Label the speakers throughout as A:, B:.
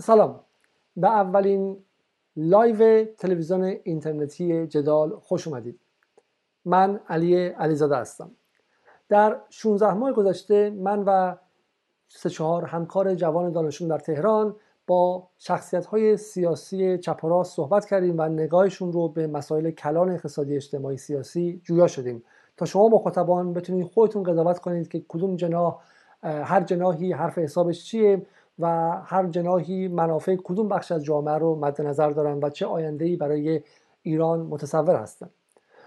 A: سلام. به اولین live تلویزیون اینترنتی جدال خوش اومدید. من علی علیزاده هستم. در 16 ماه گذشته من و سه چهار همکار جوان دانشجو در تهران با شخصیت های سیاسی چپ صحبت کردیم و نگاهشون رو به مسائل کلان اقتصادی اجتماعی سیاسی جویا شدیم. تا شما مخاطبان بتونید خودتون قضاوت کنید که کدوم جناح هر جناحی حرف حسابش چیه و هر جناحی منافع کدوم بخش از جامعه رو مد نظر دارن و چه آینده برای ایران متصور هستن.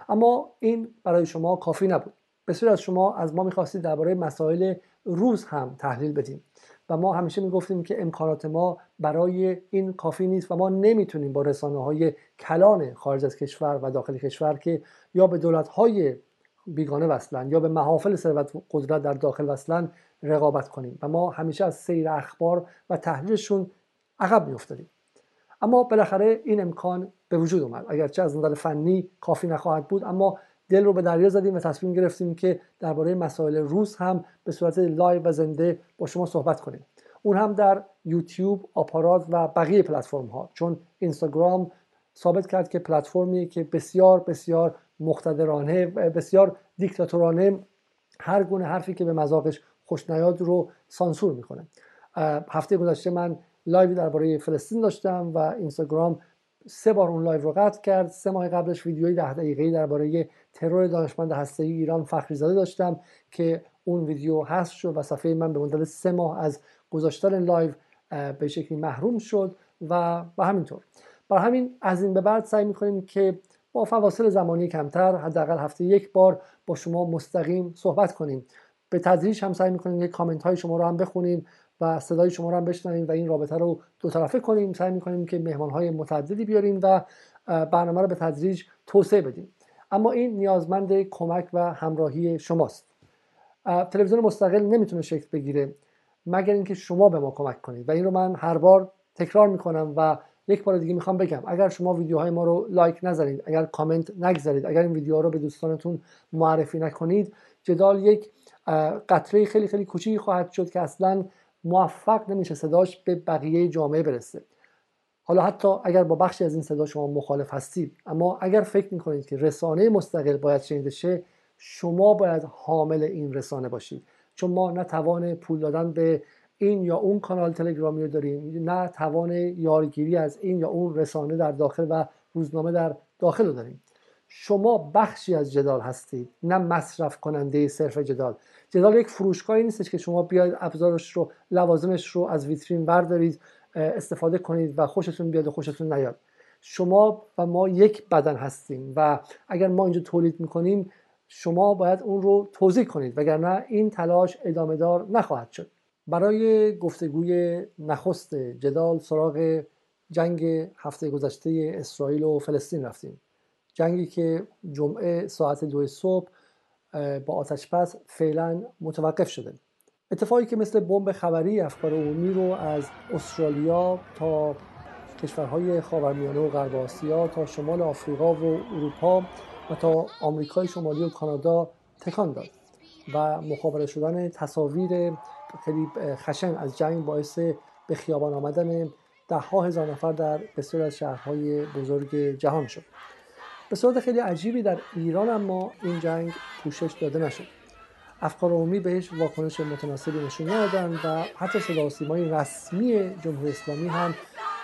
A: اما این برای شما کافی نبود. بسیار از شما از ما می‌خواستید درباره مسائل روز هم تحلیل بدیم و ما همیشه می‌گفتیم که امکانات ما برای این کافی نیست و ما نمی‌تونیم با رسانه های کلان خارج از کشور و داخل کشور که یا به دولت های بیگانه وصلن یا به محافل ثروت قدرت در داخل وصلن رقابت کنیم. و ما همیشه از سیر اخبار و تحلیلشون عقب میافتادیم. اما بالاخره این امکان به وجود اومد. اگرچه از نظر فنی کافی نخواهد بود اما دل رو به دریا زدیم و تصمیم گرفتیم که درباره مسائل روز هم به صورت live و زنده با شما صحبت کنیم. اون هم در یوتیوب آپارات و بقیه پلتفرم ها چون اینستاگرام ثابت کرد که پلتفرمی که بسیار بسیار مقتدرانه بسیار دیکتاتورانه هر گونه حرفی که به مذاقش خوش نیاد رو سانسور می‌کنه. هفته گذشته من live ی درباره فلسطین داشتم و اینستاگرام سه بار اون live رو قطع کرد. سه ماه قبلش ویدیوی ده دقیقه‌ای درباره ترور دانشمند هسته‌ای ایران فخری زاده داشتم که اون ویدیو هست شد و صفحه من به مدت سه ماه از گذاشتن live به شکلی محروم شد و و همینطور. بر همین از این به بعد سعی می‌کنیم که با فواصل زمانی کمتر حداقل هفته یک بار با شما مستقیم صحبت کنیم. به تدریج هم سعی می‌کنیم که کامنت های شما رو هم بخونیم و صدای شما رو هم بشنویم و این رابطه رو دو طرفه کنیم. سعی می‌کنیم که مهمان های متعددی بیاریم و برنامه رو به تدریج توسعه بدیم. اما این نیازمند کمک و همراهی شماست. تلویزیون مستقل نمی‌تونه شکل بگیره مگر اینکه شما به ما کمک کنید. و این رو من هر بار تکرار می‌کنم و یک بار دیگه می‌خوام بگم اگر شما ویدیوهای ما رو لایک نذارید اگر کامنت نگذارید اگر این ویدیوها رو به دوستانتون معرفی نکنید جدال یک قطره خیلی خیلی کوچیکی خواهد شد که اصلا موفق نمیشه صداش به بقیه جامعه برسه. حالا حتی اگر با بخشی از این صدا شما مخالف هستید اما اگر فکر می‌کنید که رسانه مستقل باید شنیده شه شما باید حامل این رسانه باشید. چون ما نه توان پول دادن به این یا اون کانال تلگرامی رو داریم نه توان یارگیری از این یا اون رسانه در داخل و روزنامه در داخل رو داریم. شما بخشی از جدال هستید نه مصرف کننده صرف جدال. جدال یک فروشگاهی نیستش که شما بیاید ابزارش رو لوازمش رو از ویترین بردارید استفاده کنید و خوشتون بیاد و خوشتون نیاد. شما و ما یک بدن هستیم و اگر ما اینجا تولید می‌کنیم شما باید اون رو توضیح کنید وگرنه این تلاش ادامه دار نخواهد شد. برای گفتگوی نخست جدال سراغ جنگ هفته گذشته اسرائیل و فلسطین رفتیم. جنگی که جمعه ساعت دو صبح با آتش پس فعلا متوقف شده. اتفاقی که مثل بمب خبری افکار عمومی رو از استرالیا تا کشورهای خاورمیانه و غرب آسیا تا شمال آفریقا و اروپا و تا آمریکای شمالی و کانادا تکان داد و مخابره شدن تصاویر خیلی خشن از جنگ باعث به خیابان آمدن ده ها هزار نفر در بسیار از شهرهای بزرگ جهان شد. به صورت خیلی عجیبی در ایران اما این جنگ پوشش داده نشد. افکار عمومی بهش واکنش متناسبی نشون ندادن و حتی صدا رسمی جمهوری اسلامی هم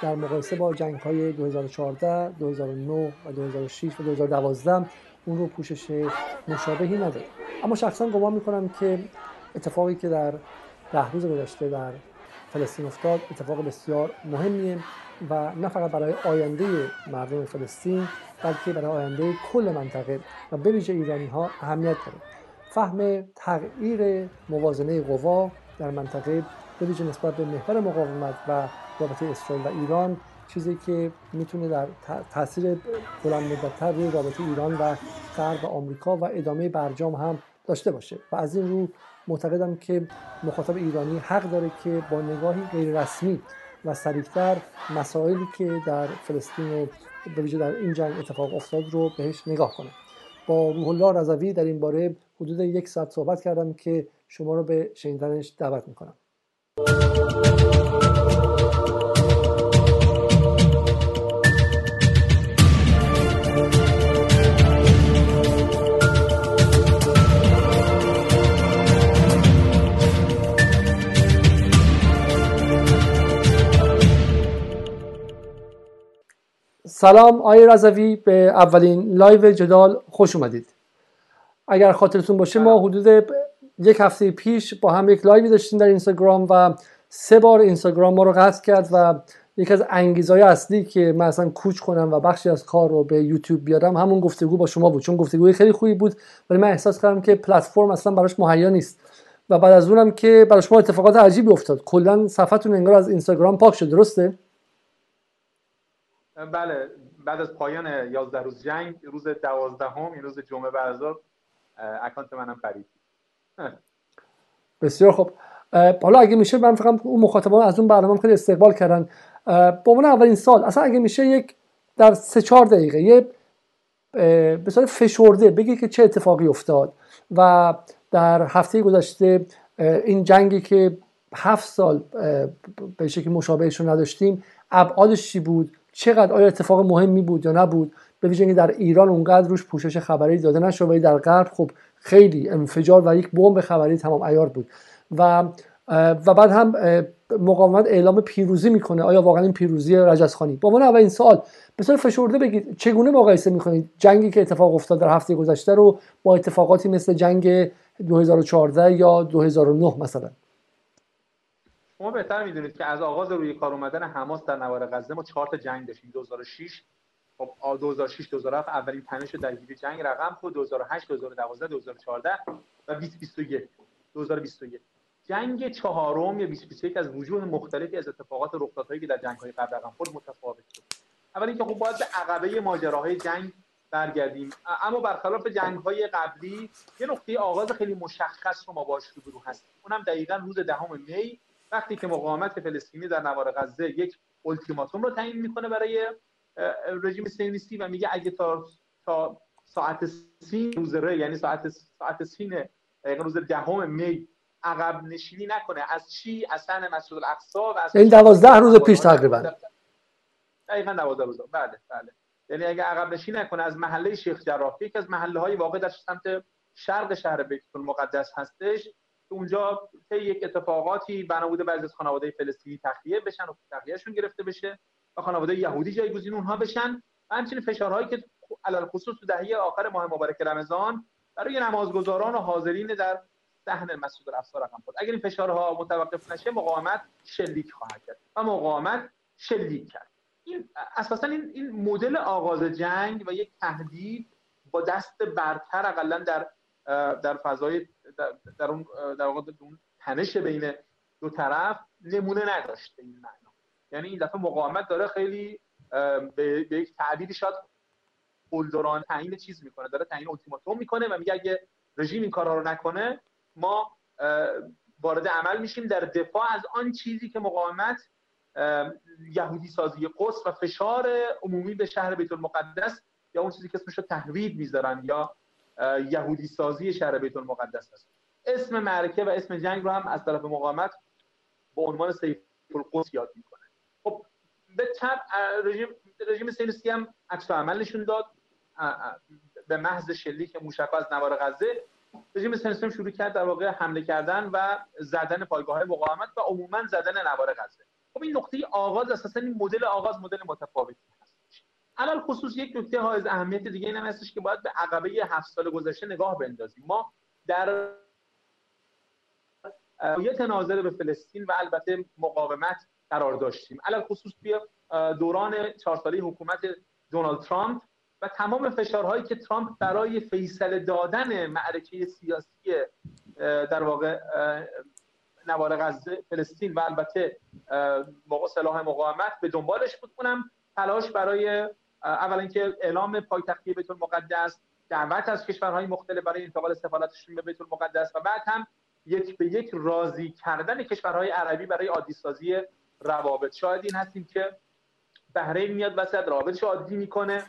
A: در مقایسه با جنگ های 2014 2009 و 2006 و 2012 اون رو پوشش مشابهی نداد اما شخصا گمان می‌کنم که اتفاقی که در ده روز گذشته در فلسطین افتاد اتفاق بسیار مهمیه و نه فقط برای آینده مردم فلسطین بلکه برای آینده کل منطقه و به ویژه ایرانی ها اهمیت داره. فهم تغییر موازنه قوا در منطقه به ویژه نسبت به محور مقاومت و رابطه اسرائیل و ایران چیزی که می‌تونه در تاثیر بلند مدتتر روی رابطه ایران و غرب و آمریکا و ادامه برجام هم داشته باشه و از این رو معتقدم که مخاطب ایرانی حق داره که با نگاهی غیر رسمی و سریعتر مسائلی که در فلسطین و به ویژه در این جنگ اتفاق افتاد رو بهش نگاه کنه. با روح الله رضوی در این باره حدود یک ساعت صحبت کردم که شما رو به شنیدنش دعوت می‌کنم. سلام آقای رضوی به اولین لایو جدال خوش اومدید. اگر خاطرتون باشه ما حدود یک هفته پیش با هم یک لایوی داشتیم در اینستاگرام و سه بار اینستاگرام ما رو قطع کرد و یکی از انگیزهای اصلی که من اصلا کوچ کنم و بخشی از کار رو به یوتیوب بیارم همون گفتگو با شما بود. چون گفتگوی خیلی خوبی بود ولی من احساس کردم که پلتفرم اصلا براش مهیا نیست. و بعد از اونم که برای شما اتفاقات عجیبی افتاد. کلا صفحتون انگار از اینستاگرام پاک شد. درسته؟
B: بله بعد از پایان 11 روز جنگ روز 12 هم این روز جمعه برزار اکانت منم پرید.
A: بسیار خوب. حالا اگه میشه من فقط اون مخاطبان از اون برنامه خیلی استقبال کردن. به عنوان اولین سال اصلا اگه میشه یک در سه چهار دقیقه یه به صورت فشرده بگی که چه اتفاقی افتاد و در هفته گذشته این جنگی که هفت سال به شکل مشابهش رو نداشتیم ابعادش چی بود؟ چقدر آیا اتفاق مهمی بود یا نبود؟ به ویژه در ایران اونقدر روش پوشش خبری داده نشد ولی در غرب خب خیلی انفجار و یک بمب خبری تمام ایار بود. و و بعد هم مقاومت اعلام پیروزی می‌کنه. آیا واقعا این پیروزی رجزخانی؟ با عنوان اولین سال به صورت فشرده بگید چگونه مقایسه می‌کنید جنگی که اتفاق افتاد در هفته گذشته رو با اتفاقاتی مثل جنگ 2014 یا 2009 مثلا؟
B: شما بهتر می‌دونید که از آغاز روی کار اومدن حماس در نوار غزه ما چهار تا جنگ داشتیم. 2006 خب 2006 2007 اولین تنش درگیری جنگ رقم خود 2008 2012 2014 و 2021 2021 جنگ چهارم یا 2021 از وجوه مختلفی از اتفاقات رخدادهایی که در جنگ‌های قبل رقم خورد متفاوت شد. اول اینکه خب باید به عقبه ماجراهای جنگ برگردیم. اما برخلاف جنگ‌های قبلی یه نقطه آغاز خیلی مشخص رو ما باش روبرو هستیم. اونم دقیقا روز دهم می وقتی که مقاومت فلسطینی در نوار غزه یک التیماتوم رو تعیین می‌کنه برای رژیم صهیونیستی و میگه اگه تا تا ساعت سین روز ره یعنی ساعت ساعت سین روز دهم می عقب نشینی نکنه. از چی؟ از سن مسجد الاقصا و از
A: این دوازده روز پیش تقریبا.
B: دقیقا دوازده روز. بله بله. یعنی اگه عقب نشینی نکنه از محله شیخ جراح از محله های واقع در سمت شرق شهر بیت المقدس هستش اونجا طی یک اتفاقاتی بنا بوده بعضی از خانواده فلسطینی تخلیه بشن و تخلیهشون گرفته بشه و خانواده یهودی جایگزین اونها بشن و همچنین فشارهایی که علل خصوص تو دهه آخر ماه مبارک رمضان برای نمازگزاران و حاضرین در صحن مسجد الاقصا رقم خورد. اگر این فشارها متوقف نشه مقاومت شلیک خواهد کرد و مقاومت شلیک کرد. این اساسا این این مدل آغاز جنگ و یک تهدید با دست برتر اقلا در در فضای در, در اون در واقع اون تنش بین دو طرف نمونه نداشته این معنا. یعنی این دفعه مقاومت داره خیلی به, به یک تعبیری شاید قلدران تعیین چیز می‌کنه. داره تعیین التیماتوم می‌کنه و میگه اگه رژیم این کارها رو نکنه ما وارد عمل میشیم در دفاع از آن چیزی که مقاومت یهودی سازی قدس و فشار عمومی به شهر بیت المقدس یا اون چیزی که اسمش رو تهوید می‌ذارن یا یهودی سازی شهر بیت المقدس است. اسم معرکه و اسم جنگ رو هم از طرف مقاومت به عنوان سیف القدس یاد می‌کنه. خب به تب رژیم رژیم سینوسی هم عکس عمل نشون داد. به محض شلیک موشک از نوار غزه رژیم سنسیم شروع کرد در واقع حمله کردن و زدن پایگاه های مقاومت و عموما زدن نوار غزه. خب این نقطه آغاز اساسا این مدل آغاز مدل متفاوتی علل خصوص یک نکته های از اهمیت دیگه این هستش که باید به عقبه هفت سال گذشته نگاه بندازیم. ما در یه ناظر به فلسطین و البته مقاومت قرار داشتیم. علل خصوص توی دوران چهار ساله حکومت دونالد ترامپ و تمام فشارهایی که ترامپ برای فیصله دادن معرکه سیاسی در واقع نوار غزه فلسطین و البته سلاح مقاومت به دنبالش بود. اونم تلاش برای اول اینکه اعلام پایتختی بیت المقدس دعوت از کشورهای مختلف برای انتقال سفارتشون به بیت المقدس و بعد هم یک به یک راضی کردن کشورهای عربی برای عادی سازی روابط. شاید این هستیم که بحرین میاد وسط رابطش عادی می‌کنه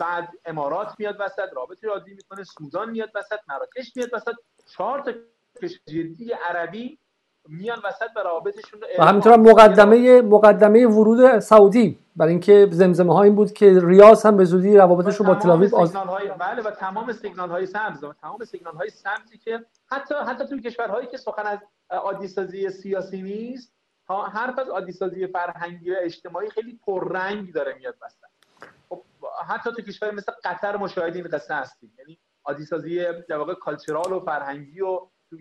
B: بعد امارات میاد وسط رابطه عادی می‌کنه سودان میاد وسط مراکش میاد وسط. چهار تا جدی عربی میان وسط و روابطشون رو
A: و همینطور مقدمه مقدمه ورود سعودی. برای اینکه زمزمه ها این بود که ریاض هم به زودی روابطش رو با تل
B: آز... بله و تمام سیگنال های سبز و تمام سیگنال های سبزی که حتی حتی توی کشورهایی که سخن از عادی سازی سیاسی نیست حرف از عادی سازی فرهنگی و اجتماعی خیلی پررنگ داره میاد وسط. حتی تو کشور مثل قطر مشاهده این قصه هستیم. یعنی عادی سازی در واقع کالچرال و فرهنگی و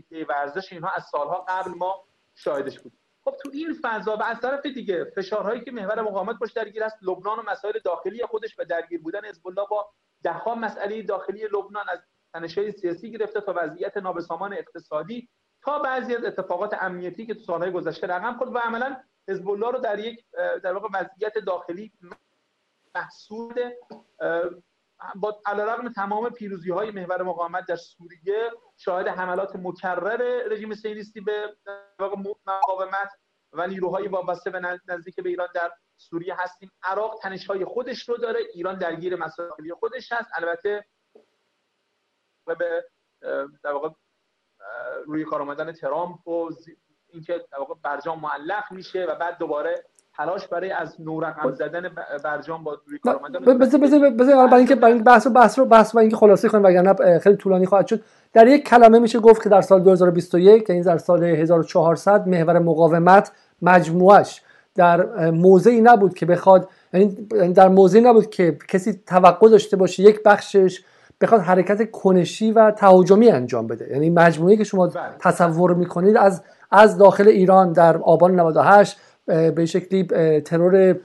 B: توی ورزش اینها از سالها قبل ما شاهدش بود. خب تو این فضا و از طرف دیگه فشارهایی که محور مقاومت باش درگیر است لبنان و مسائل داخلی خودش و درگیر بودن حزب الله با دهها مسئله داخلی لبنان از تنش‌های سیاسی گرفته تا وضعیت نابسامان اقتصادی تا بعضی از اتفاقات امنیتی که تو سالهای گذشته رقم خورد و عملا حزب الله رو در یک در واقع وضعیت داخلی محصول با علیرغم تمام پیروزی های محور مقاومت در سوریه شاهد حملات مکرر رژیم سیونیستی به مقاومت و نیروهای وابسته به نزدیک به ایران در سوریه هستیم. عراق تنش های خودش رو داره ایران درگیر مسائل خودش هست. البته به در واقع روی کار آمدن ترامپ و اینکه در واقع برجام معلق میشه و بعد دوباره تلاش برای از نورقم زدن برجام با روی کار آمدن
A: بذار بذار بذار برای اینکه برای بحث بحث رو بحث و اینکه خلاصه کنیم وگرنه خیلی طولانی خواهد شد. در یک کلمه میشه گفت که در سال 2021 یعنی در سال 1400 محور مقاومت مجموعش در موضعی نبود که بخواد یعنی در موضعی نبود که کسی توقع داشته باشه یک بخشش بخواد حرکت کنشی و تهاجمی انجام بده. یعنی مجموعی که شما بله. تصور می‌کنید از از داخل ایران در آبان 98 به شکلی ترور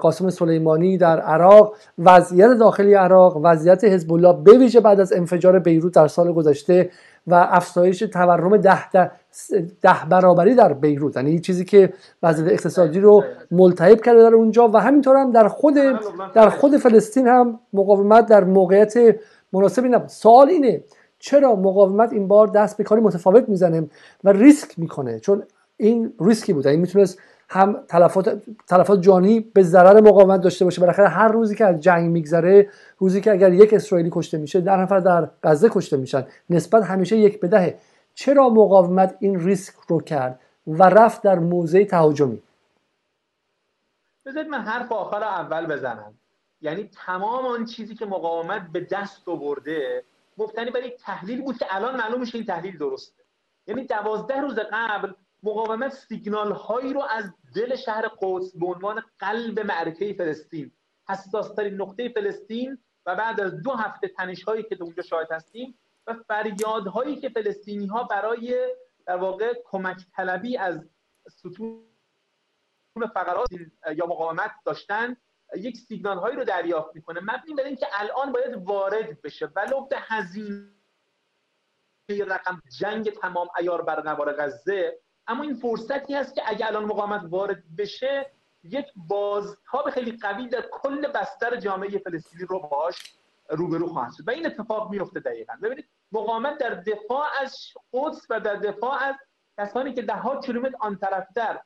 A: قاسم سلیمانی در عراق وضعیت داخلی عراق وضعیت حزب الله بویژه بعد از انفجار بیروت در سال گذشته و افزایش تورم ده, ده, ده برابری در بیروت. یعنی چیزی که وضعیت اقتصادی رو ملتهب کرده در اونجا و همینطور هم در خود در خود فلسطین هم مقاومت در موقعیت مناسبی نبود. سوال اینه چرا مقاومت این بار دست به کاری متفاوت می‌زنه و ریسک می‌کنه؟ چون این ریسکی بود. این می‌تونست هم تلفات تلفات جانی به ضرر مقاومت داشته باشه. بالاخره هر روزی که از جنگ میگذره روزی که اگر یک اسرائیلی کشته میشه در نفر در غزه کشته میشن. نسبت همیشه یک به دهه. چرا مقاومت این ریسک رو کرد و رفت در موضع تهاجمی؟
B: بذارید من حرف آخر اول بزنم. یعنی تمام آن چیزی که مقاومت به دست آورده مفتنی برای تحلیل بود که الان معلوم میشه این تحلیل درسته. یعنی دوازده روز قبل مقاومت سیگنال هایی رو از دل شهر قدس به عنوان قلب معرکه فلسطین حساس ترین نقطه فلسطین و بعد از دو هفته تنش هایی که اونجا شاهد هستیم و فریاد هایی که فلسطینی ها برای در واقع کمک طلبی از ستون فقرات یا مقاومت داشتن یک سیگنال هایی رو دریافت می‌کنه. مبنی بر اینکه الان باید وارد بشه. ولو به هزینه رقم جنگ تمام ایار بر نوار غزه اما این فرصتی هست که اگر الان مقاومت وارد بشه یک بازتاب خیلی قوی در کل بستر جامعه فلسطینی رو باش روبرو خواهد شد. و این اتفاق میفته دقیقا. ببینید مقاومت در دفاع از قدس و در دفاع از کسانی که ده ها کیلومتر آن طرفتر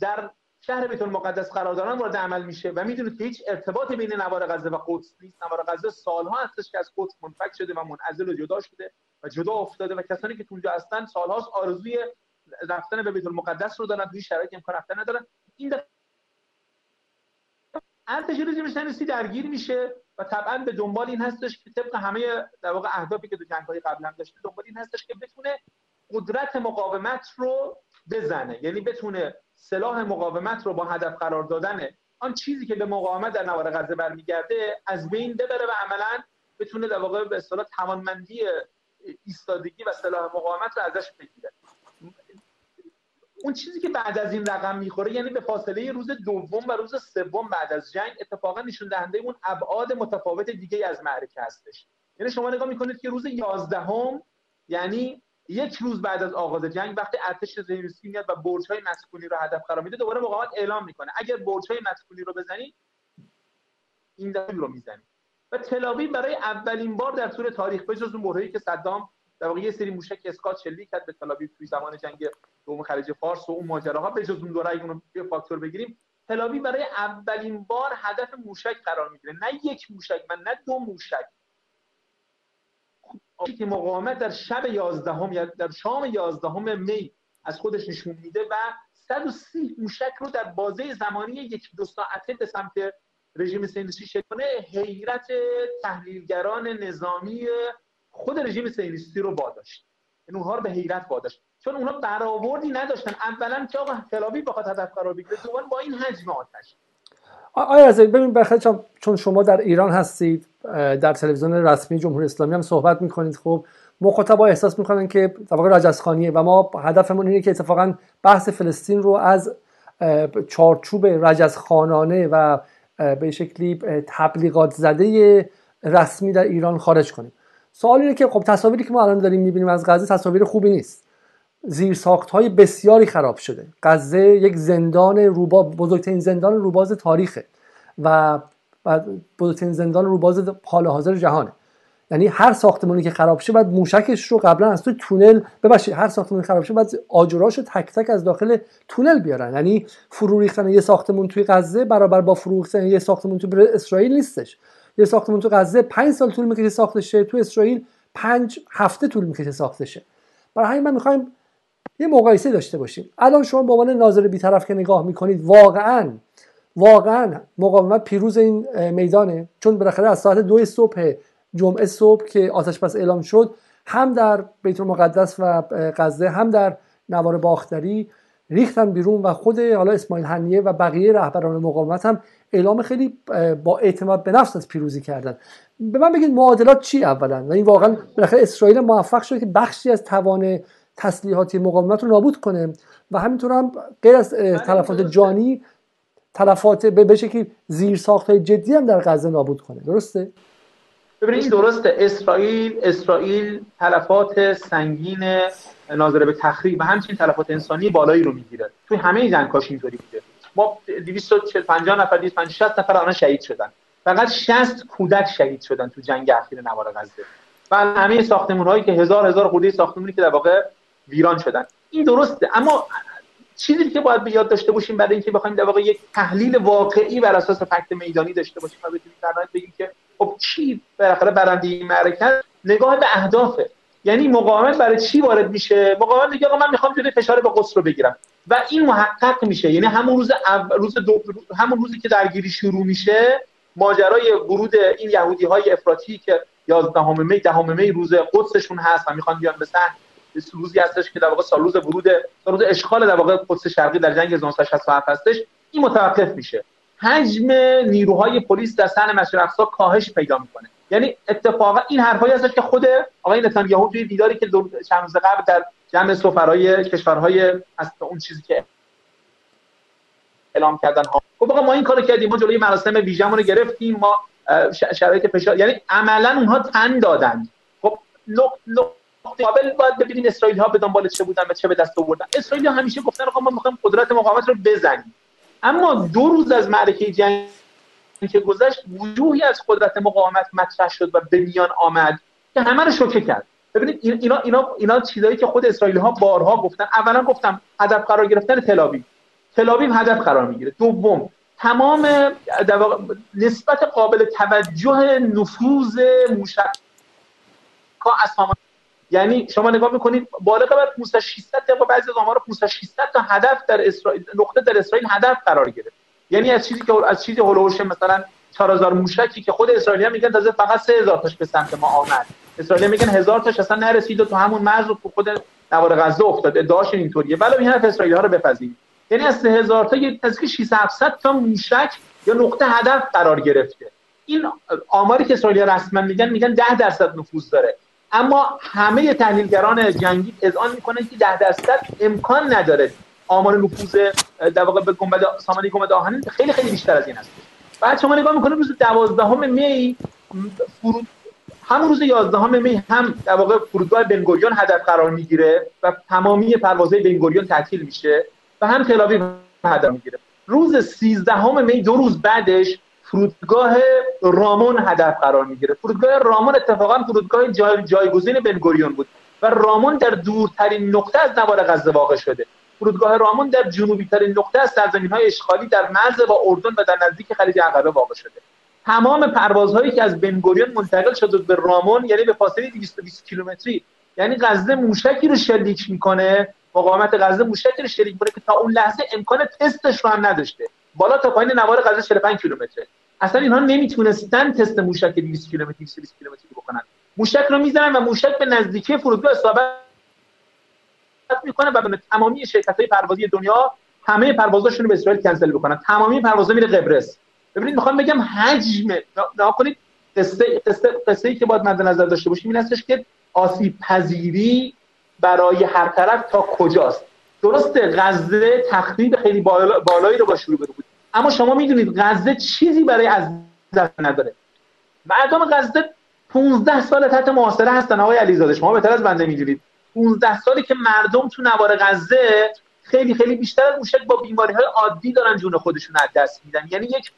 B: در شهر بیت المقدس قرار دارن وارد عمل میشه و می‌دونید که هیچ ارتباطی بین نوار غزه و قدس نیست. نوار غزه سالها هستش که از قدس منفک شده و منعزل و جدا شده و جدا افتاده و کسانی که اونجا هستن سالهاست آرزوی رفتن به بیت المقدس رو دارن توی شرایط امکان رفتن ندارن. این ارتش رژیم سنسی درگیر میشه و طبعا به دنبال این هستش که طبق همه در واقع اهدافی که تو جنگ های قبل هم داشته دنبال این هستش که بتونه قدرت مقاومت رو بزنه. یعنی بتونه سلاح مقاومت رو با هدف قرار دادن آن چیزی که به مقاومت در نوار غزه برمیگرده از بین ببره و عملا بتونه در واقع به اصطلاح توانمندی ایستادگی و سلاح مقاومت رو ازش بگیره. اون چیزی که بعد از این رقم می‌خوره یعنی به فاصله روز دوم و روز سوم بعد از جنگ اتفاقا نشون دهنده اون ابعاد متفاوت دیگه از معرکه هستش. یعنی شما نگاه می‌کنید که روز 11 یعنی یک روز بعد از آغاز جنگ وقتی ارتش زیرسکی میاد و های مسکونی رو هدف قرار میده دوباره مقاومت اعلام می‌کنه. اگر های مسکونی رو بزنید این دفعه رو می‌زنید و تلاوی برای اولین بار در طول تاریخ به اون که صدام در واقع یه سری موشک اسکات شلیک کرد به تلاوی توی زمان جنگ دوم خلیج فارس و اون ماجراها. به جز اون دوره اون رو فاکتور بگیریم. تلاوی برای اولین بار هدف موشک قرار می‌گیره. نه یک موشک من نه دو موشک. که مقاومت در شب 11 یا در شام 11 می از خودش نشون میده و 130 موشک رو در بازه زمانی یک دو ساعته به سمت رژیم سینیستی شکنه حیرت تحلیلگران نظامی خود رژیم سینیستی رو باداشت این یعنی اونها رو به حیرت واداشت چون اونها برآوردی نداشتن. اولا که آقا تلاوی بخواد هدف قرار بگیره دوباره با این حجم آتش.
A: آیا ببین بخاطر چون شما در ایران هستید در تلویزیون رسمی جمهوری اسلامی هم صحبت می‌کنید. خب مخاطبا احساس می‌کنن که طبقه رجزخانیه و ما هدفمون اینه که اتفاقا بحث فلسطین رو از چارچوب رجزخانانه و به شکلی تبلیغات زده رسمی در ایران خارج کنیم. سوال اینه که خب تصاویری که ما الان داریم می‌بینیم از غزه تصاویر خوبی نیست. زیر ساخت های بسیاری خراب شده. غزه یک زندان روبا بزرگترین زندان روباز تاریخه و بزرگترین زندان روباز حال حاضر جهانه یعنی هر ساختمانی که خراب شه بعد موشکش رو قبلا از توی تونل ببخشید هر ساختمانی خراب شه بعد آجراش رو تک تک از داخل تونل بیارن. یعنی فرو ریختن یه ساختمون توی غزه برابر با فرو ریختن یه ساختمون توی اسرائیل نیستش. یه ساختمون تو غزه 5 سال طول می‌کشه ساختشه تو اسرائیل 5 هفته طول می‌کشه ساختشه. برای همین من می‌خوایم یه مقایسه داشته باشیم. الان شما به عنوان ناظر بیطرف که نگاه می‌کنید واقعا واقعا مقاومت پیروز این میدانه. چون بالاخره از ساعت دو صبح جمعه صبح که آتش بس اعلام شد هم در بیت المقدس و غزه هم در نوار باختری ریختن بیرون و خود حالا اسماعیل هنیه و بقیه رهبران مقاومت هم اعلام خیلی با اعتماد به نفس از پیروزی کردن. به من بگید معادلات چی اولا؟ و این واقعا بالاخره اسرائیل موفق شده که بخشی از توان تسلیحاتی مقاومت رو نابود کنه و همینطور هم غیر از تلفات جانی تلفات به شکلی زیر ساخت های جدی هم در غزه نابود کنه. درسته؟
B: ببینید درسته. اسرائیل اسرائیل تلفات سنگین ناظر به تخریب و همچنین تلفات انسانی بالایی رو می‌گیره. توی همه جنگاش اینطوری بوده ما 250 نفر 260 نفر الان شهید شدن. فقط 60 کودک شهید شدن تو جنگ اخیر نوار غزه. و همه ساختمون هایی که هزار هزار خورده ساختمونی که در واقع ویران شدن. این درسته. اما چیزی که باید به یاد داشته باشیم برای اینکه بخوایم در واقع یک تحلیل واقعی بر اساس فکت میدانی داشته باشیم و بتونیم در بگیم که خب چی بالاخره برنده این معرکت نگاه به اهدافه یعنی مقاومت برای چی وارد میشه؟ مقاومت میگه آقا من می‌خوام جلوی فشار به قدس رو بگیرم. و این محقق میشه. یعنی همون روز روز دو... همون روزی که درگیری شروع میشه ماجرای ورود این یهودی های افراطی که 11 می 10 می روز قدسشون هست و می‌خوان بیان به صحن. روزی هستش که در واقع سال روز ورود سال روز اشغال در واقع قدس شرقی در جنگ 1967 هستش. این متوقف میشه. حجم نیروهای پلیس در صحن مسجد کاهش پیدا می‌کنه. یعنی اتفاقا این حرفایی هستش که خود آقای نتانیاهو توی دیداری که چند روز قبل در جمع سفرای کشورهای از اون چیزی که اعلام کردن ها. خب ما این کارو کردیم ما جلوی مراسم ویژمون رو گرفتیم ما شرایط فشار یعنی عملا اونها تن دادن خب قابل باید ببینیم اسرائیل ها به دنبال چه بودن و چه به دست آوردن. اسرائیل ها همیشه گفتن آقا ما می‌خوایم قدرت مقاومت رو بزنیم. اما دو روز از معرکه جنگ که گذشت وجوهی از قدرت مقاومت مطرح شد و به میان آمد که همه رو شوکه کرد. ببینید اینا اینا اینا چیزایی که خود اسرائیل ها بارها گفتن. اولا گفتم هدف قرار گرفتن تل‌آویو تل‌آویو هدف قرار می‌گیره. دوم تمام نسبت قابل توجه نفوذ موشک از یعنی شما نگاه می‌کنید بالغ بر 500 600 تا بعضی از آمار 500 600 تا هدف در اسرائیل نقطه در اسرائیل هدف قرار گرفت. یعنی از چیزی که از چیزی هولوش مثلا 4000 موشکی که خود اسرائیلی میگن تازه فقط 3000 تاش به سمت ما آمد. اسرائیلی میگن 1000 تاش اصلا نرسید و تو همون مرز رو خود نوار غزه افتاد. ادعاش اینطوریه. ولی این حرف اسرائیلی ها رو بپذیرید. یعنی از 3000 تا یه نزدیک 600 تا موشک یا نقطه هدف قرار گرفته. این آماری که اسرائیلی رسما میگن میگن 10 درصد نفوذ داره. اما همه تحلیلگران جنگی اذعان می‌کنن که 10 درصد امکان نداره. آمار نفوذ در واقع به گنبد سامانه گنبد آهنین خیلی خیلی بیشتر از این است بعد شما نگاه می‌کنید روز 12 می فرود همون روز 11 می هم در واقع فرودگاه بنگوریون هدف قرار می‌گیره و تمامی پروازهای بنگوریون تعطیل میشه و هم تل هدف می‌گیره. روز 13 می دو روز بعدش فرودگاه رامون هدف قرار می‌گیره. فرودگاه رامون اتفاقا فرودگاه جای جایگزین بنگوریون بود و رامون در دورترین نقطه از نوار غزه واقع شده. فرودگاه رامون در جنوبی ترین نقطه از سرزمین های اشغالی در مرز با اردن و در نزدیک خلیج عقبه واقع شده. تمام پروازهایی که از بنگوریون منتقل شده به رامون یعنی به فاصله 220 کیلومتری یعنی غزه موشکی رو شلیک می‌کنه مقاومت غزه موشکی رو شلیک می‌کنه که تا اون لحظه امکان تستش رو هم نداشته. بالا تا پایین نوار غزه 45 کیلومتره. اصلا اینها نمی‌تونستن تست موشک 200 کیلومتری 220 کیلومتری بکنن. موشک رو می‌زنن و موشک به نزدیکی فرودگاه اصابت می‌کنه و به تمامی شرکت های پروازی دنیا همه پروازاشون رو به اسرائیل کنسل بکنن. تمامی پروازا میره قبرس. ببینید می‌خوام بگم حجم. نکنید قصه قصه قصه ای که باید مد نظر داشته باشیم این هستش که آسیب پذیری برای هر طرف تا کجاست. درسته غزه تخریب خیلی بالایی رو با شروع بود. اما شما می‌دونید غزه چیزی برای از دست نداره. مردم غزه 15 سال تحت محاصره هستن آقای علیزاده. شما بهتر از بنده می‌دونید. 15 سالی که مردم تو نوار غزه خیلی خیلی بیشتر از موشک با بیماری های عادی دارن جون خودشون از دست میدن. یعنی یک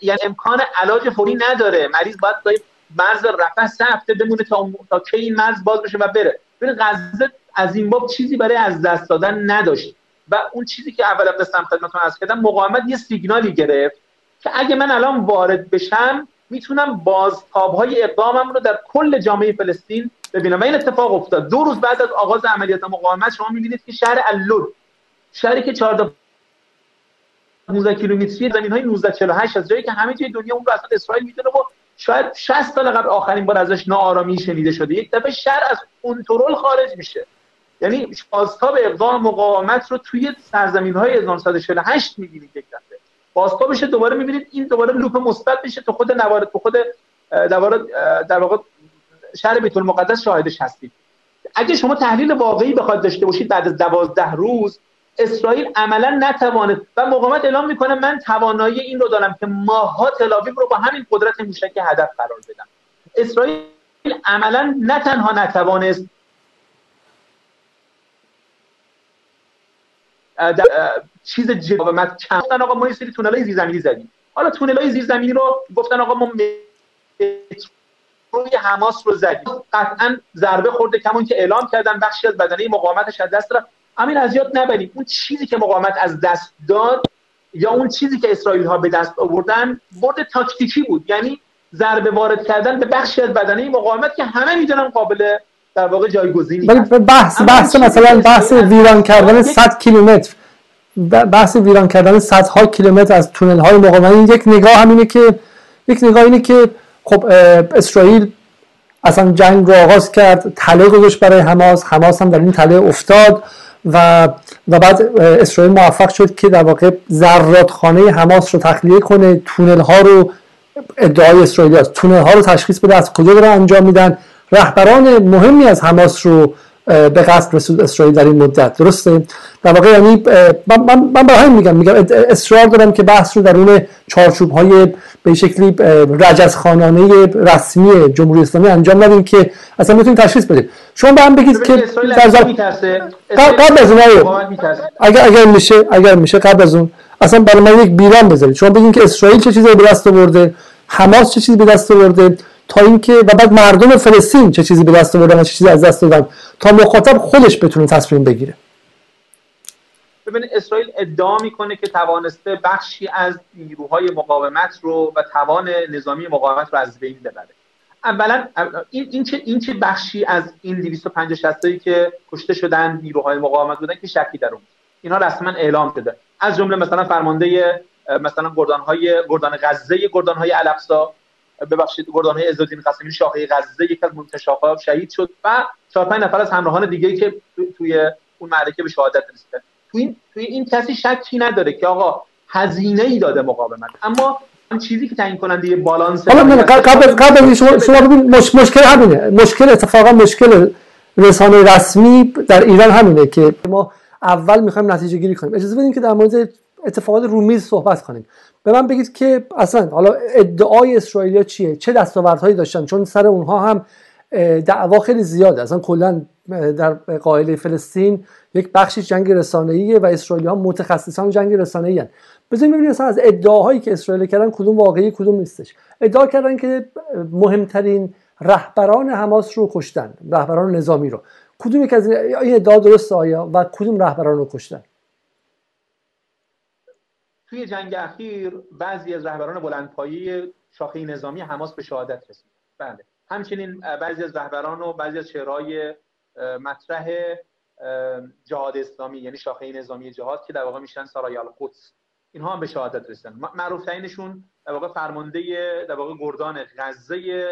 B: یعنی امکان علاج فوری نداره. مریض باید تا مرز رفع سه هفته بمونه تا تا کی این مرز باز بشه و بره. ببین غزه از این باب چیزی برای از دست دادن نداشت و اون چیزی که اول قسم خدمتتون عرض کردم مقاومت یه سیگنالی گرفت که اگه من الان وارد بشم می‌تونم بازتاب های اقدامم رو در کل جامعه فلسطین ببینم. و این اتفاق افتاد. دو روز بعد از آغاز عملیات مقاومت شما می‌بینید که شهر اللود شهری که 14 15 کیلومتری زمین های 1948 از جایی که همه جای دنیا اون رو اصلا اسرائیل می‌دونه و شاید 60 سال قبل آخرین بار ازش ناآرامی شنیده شده. یک دفعه شهر از کنترل خارج میشه. یعنی بازتاب اقدام مقاومت رو توی سرزمین های 1948 می‌بینید یک دفعه. بازتابش دوباره می‌بینید. این دوباره لوپ مثبت میشه تو خود نوارد تو خود در واقع شهر بیت المقدس شاهدش هستید. اگه شما تحلیل واقعی بخواد داشته باشید بعد از دوازده روز اسرائیل عملا نتوانه و مقاومت اعلام می‌کنه من توانایی این رو دارم که ماها تلاویو رو با همین قدرت موشک هدف قرار بدم. اسرائیل عملا نه تنها نتوانست چیز جوابمت کم گفتن آقا ما یه سری تونل های زیرزمینی زدیم. حالا تونل های زیرزمینی رو گفتن آقا ما روی حماس رو زدیم قطعا ضربه خورده کمون که اعلام کردن بخشی از بدنه مقاومتش از دست رفت. همین از یاد نبرید اون چیزی که مقاومت از دست داد یا اون چیزی که اسرائیل ها به دست آوردن برد تاکتیکی بود. یعنی ضربه وارد کردن به بخشی از بدنه مقاومت که همه می‌دونن قابل در واقع جایگزینی
A: بحث بحث مثلا بحث ویران کردن 100 کیلومتر. بحث ویران کردن صدها کیلومتر از تونل های مقاومت یک نگاه همینه که یک نگاه اینه که خب اسرائیل اصلا جنگ رو آغاز کرد تله گذاشت برای حماس حماس هم در این تله افتاد و و بعد اسرائیل موفق شد که در واقع زرادخانه حماس رو تخلیه کنه تونل ها رو ادعای اسرائیلی هست تونل ها رو تشخیص بده از کجا دارن انجام میدن. رهبران مهمی از حماس رو به قصد رسود اسرائیل در این مدت. درسته؟ در واقع یعنی من, من برای میگم میگم اصرار دارم که بحث رو در اون چارچوب های به شکلی رجزخانانه رسمی جمهوری اسلامی انجام ندیم که اصلا می‌تونید تشخیص بدید شما به هم بگید که در قبل از اون اگر اگر میشه اگر میشه قبل از اون اصلا برای من یک بیران بذارید. شما بگید که اسرائیل چه چیزی به دست آورده؟ حماس چه چیزی به دست آورده؟ تا اینکه و بعد مردم فلسطین چه چیزی به دست آوردن چه چیزی از دست دادن تا مخاطب خودش بتونه تصمیم بگیره.
B: ببینید اسرائیل ادعا می‌کنه که توانسته بخشی از نیروهای مقاومت رو و توان نظامی مقاومت رو از بین ببره. اولا این این چه این چه بخشی از این 250 60 که کشته شدن نیروهای مقاومت بودن که شکی در اون. اینها رسما اعلام شده. از جمله مثلا فرمانده مثلا گردانهای گردان غزه گردانهای الاقصا ببخشید گردان های عزالدین قاسمی شاخه غزه یک از منتشاها شهید شد و چهار پنج نفر از همراهان دیگه که توی اون معرکه به شهادت رسیدن. توی این توی این کسی شکی نداره که آقا هزینه ای داده مقاومت. اما اون چیزی که تعیین کننده بالانس
A: حالا قبل قبل شما شما ببین مش... مشکل همینه. مشکل اتفاقا مشکل رسانه رسمی در ایران همینه که ما اول می‌خوایم نتیجه گیری کنیم. اجازه بدین که در مورد اتفاقات رومیز صحبت کنیم. به من بگید که اصلا حالا ادعای اسرائیلیا چیه؟ چه دستاوردهایی داشتن؟ چون سر اونها هم دعوا خیلی زیاده. اصلا کلا در قائله فلسطین یک بخشی جنگ رسانه‌ایه و اسرائیلی ها متخصصان جنگ رسانه‌ای هستند بزنید ببینید اصلا از ادعاهایی که اسرائیل کردن کدوم واقعی کدوم نیستش. ادعا کردن که مهمترین رهبران حماس رو کشتن رهبران نظامی رو. کدوم یک از این ادعا درست آیا؟ و کدوم رهبران رو کشتن؟
B: توی جنگ اخیر بعضی از رهبران بلندپایه شاخه نظامی حماس به شهادت رسید. بله. همچنین بعضی از رهبران و بعضی از چهرهای مطرح جهاد اسلامی یعنی شاخه نظامی جهاد که در واقع میشن سرای القدس. اینها هم به شهادت رسیدن. معروف ترینشون در واقع فرمانده در واقع گردان غزه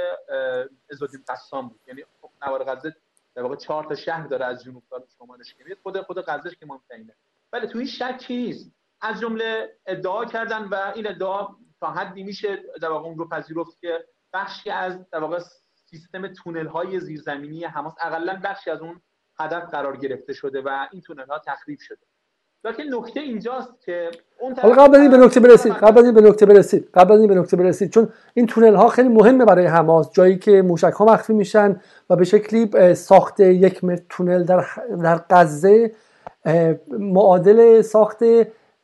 B: عزالدین قسام بود. یعنی خب نوار غزه در واقع چهار تا شهر داره از جنوب تا شمالش که خود خود غزهش که مهمترینه. ولی توی شکی نیست؟ از جمله ادعا کردن و این ادعا تا حدی میشه در واقع اون رو پذیرفت که بخشی از در واقع سیستم تونل های زیرزمینی حماس اقلا بخشی از اون هدف قرار گرفته شده و این تونل ها تخریب شده. لکن نکته اینجاست که اون
A: حالا قبل از این به نکته برسید قبل از این به نکته برسید قبل از این به نکته برسید چون این تونل ها خیلی مهمه برای حماس جایی که موشک ها مخفی میشن و به شکلی ساخت یک متر تونل در در غزه معادل ساخت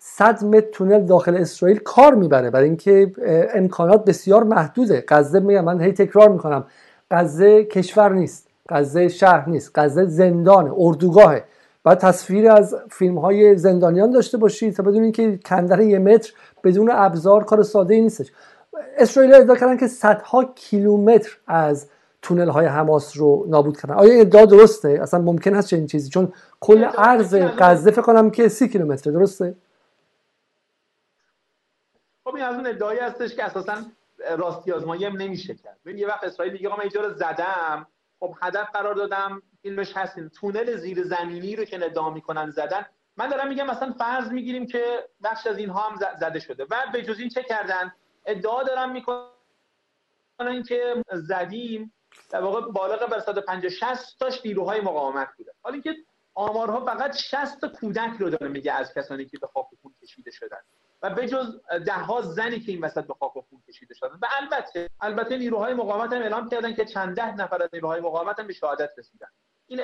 A: 100 متر تونل داخل اسرائیل کار می‌بره. برای اینکه امکانات بسیار محدوده. غزه میگم من هی تکرار می‌کنم. غزه کشور نیست. غزه شهر نیست. غزه زندان اردوگاهه. باید تصویر از فیلم های زندانیان داشته باشید تا بدونید که کندن یه متر بدون ابزار کار ساده ای نیستش. اسرائیل ادعا کردن که صدها کیلومتر از تونل های حماس رو نابود کردن. آیا ادعا درسته؟ اصلا ممکن هست چنین چیزی؟ چون کل عرض غزه فکر کنم که سی کیلومتر درسته؟
B: خب این از اون ادعایی هستش که اساسا راستی آزمایی هم نمیشه کرد. ببین یه وقت اسرائیل میگه من اینجا زدم. خب هدف قرار دادم. فیلمش هستین تونل زیر زمینی رو که ادعا می‌کنن زدن. من دارم میگم مثلا فرض می‌گیریم که بخش از اینها هم زده شده. و به جز این چه کردن؟ ادعا دارم می‌کنن که زدیم. در واقع بالغ بر 150 60 تاش نیروهای مقاومت بوده. حالا اینکه آمارها فقط 60 تا کودک رو داره میگه از کسانی که به خاک خون کشیده شدن. و به جز ده ها زنی که این وسط به خاک و خون کشیده شدن. و البته البته نیروهای مقاومت هم اعلام کردن که چند ده نفر از نیروهای مقاومت هم به شهادت رسیدن. این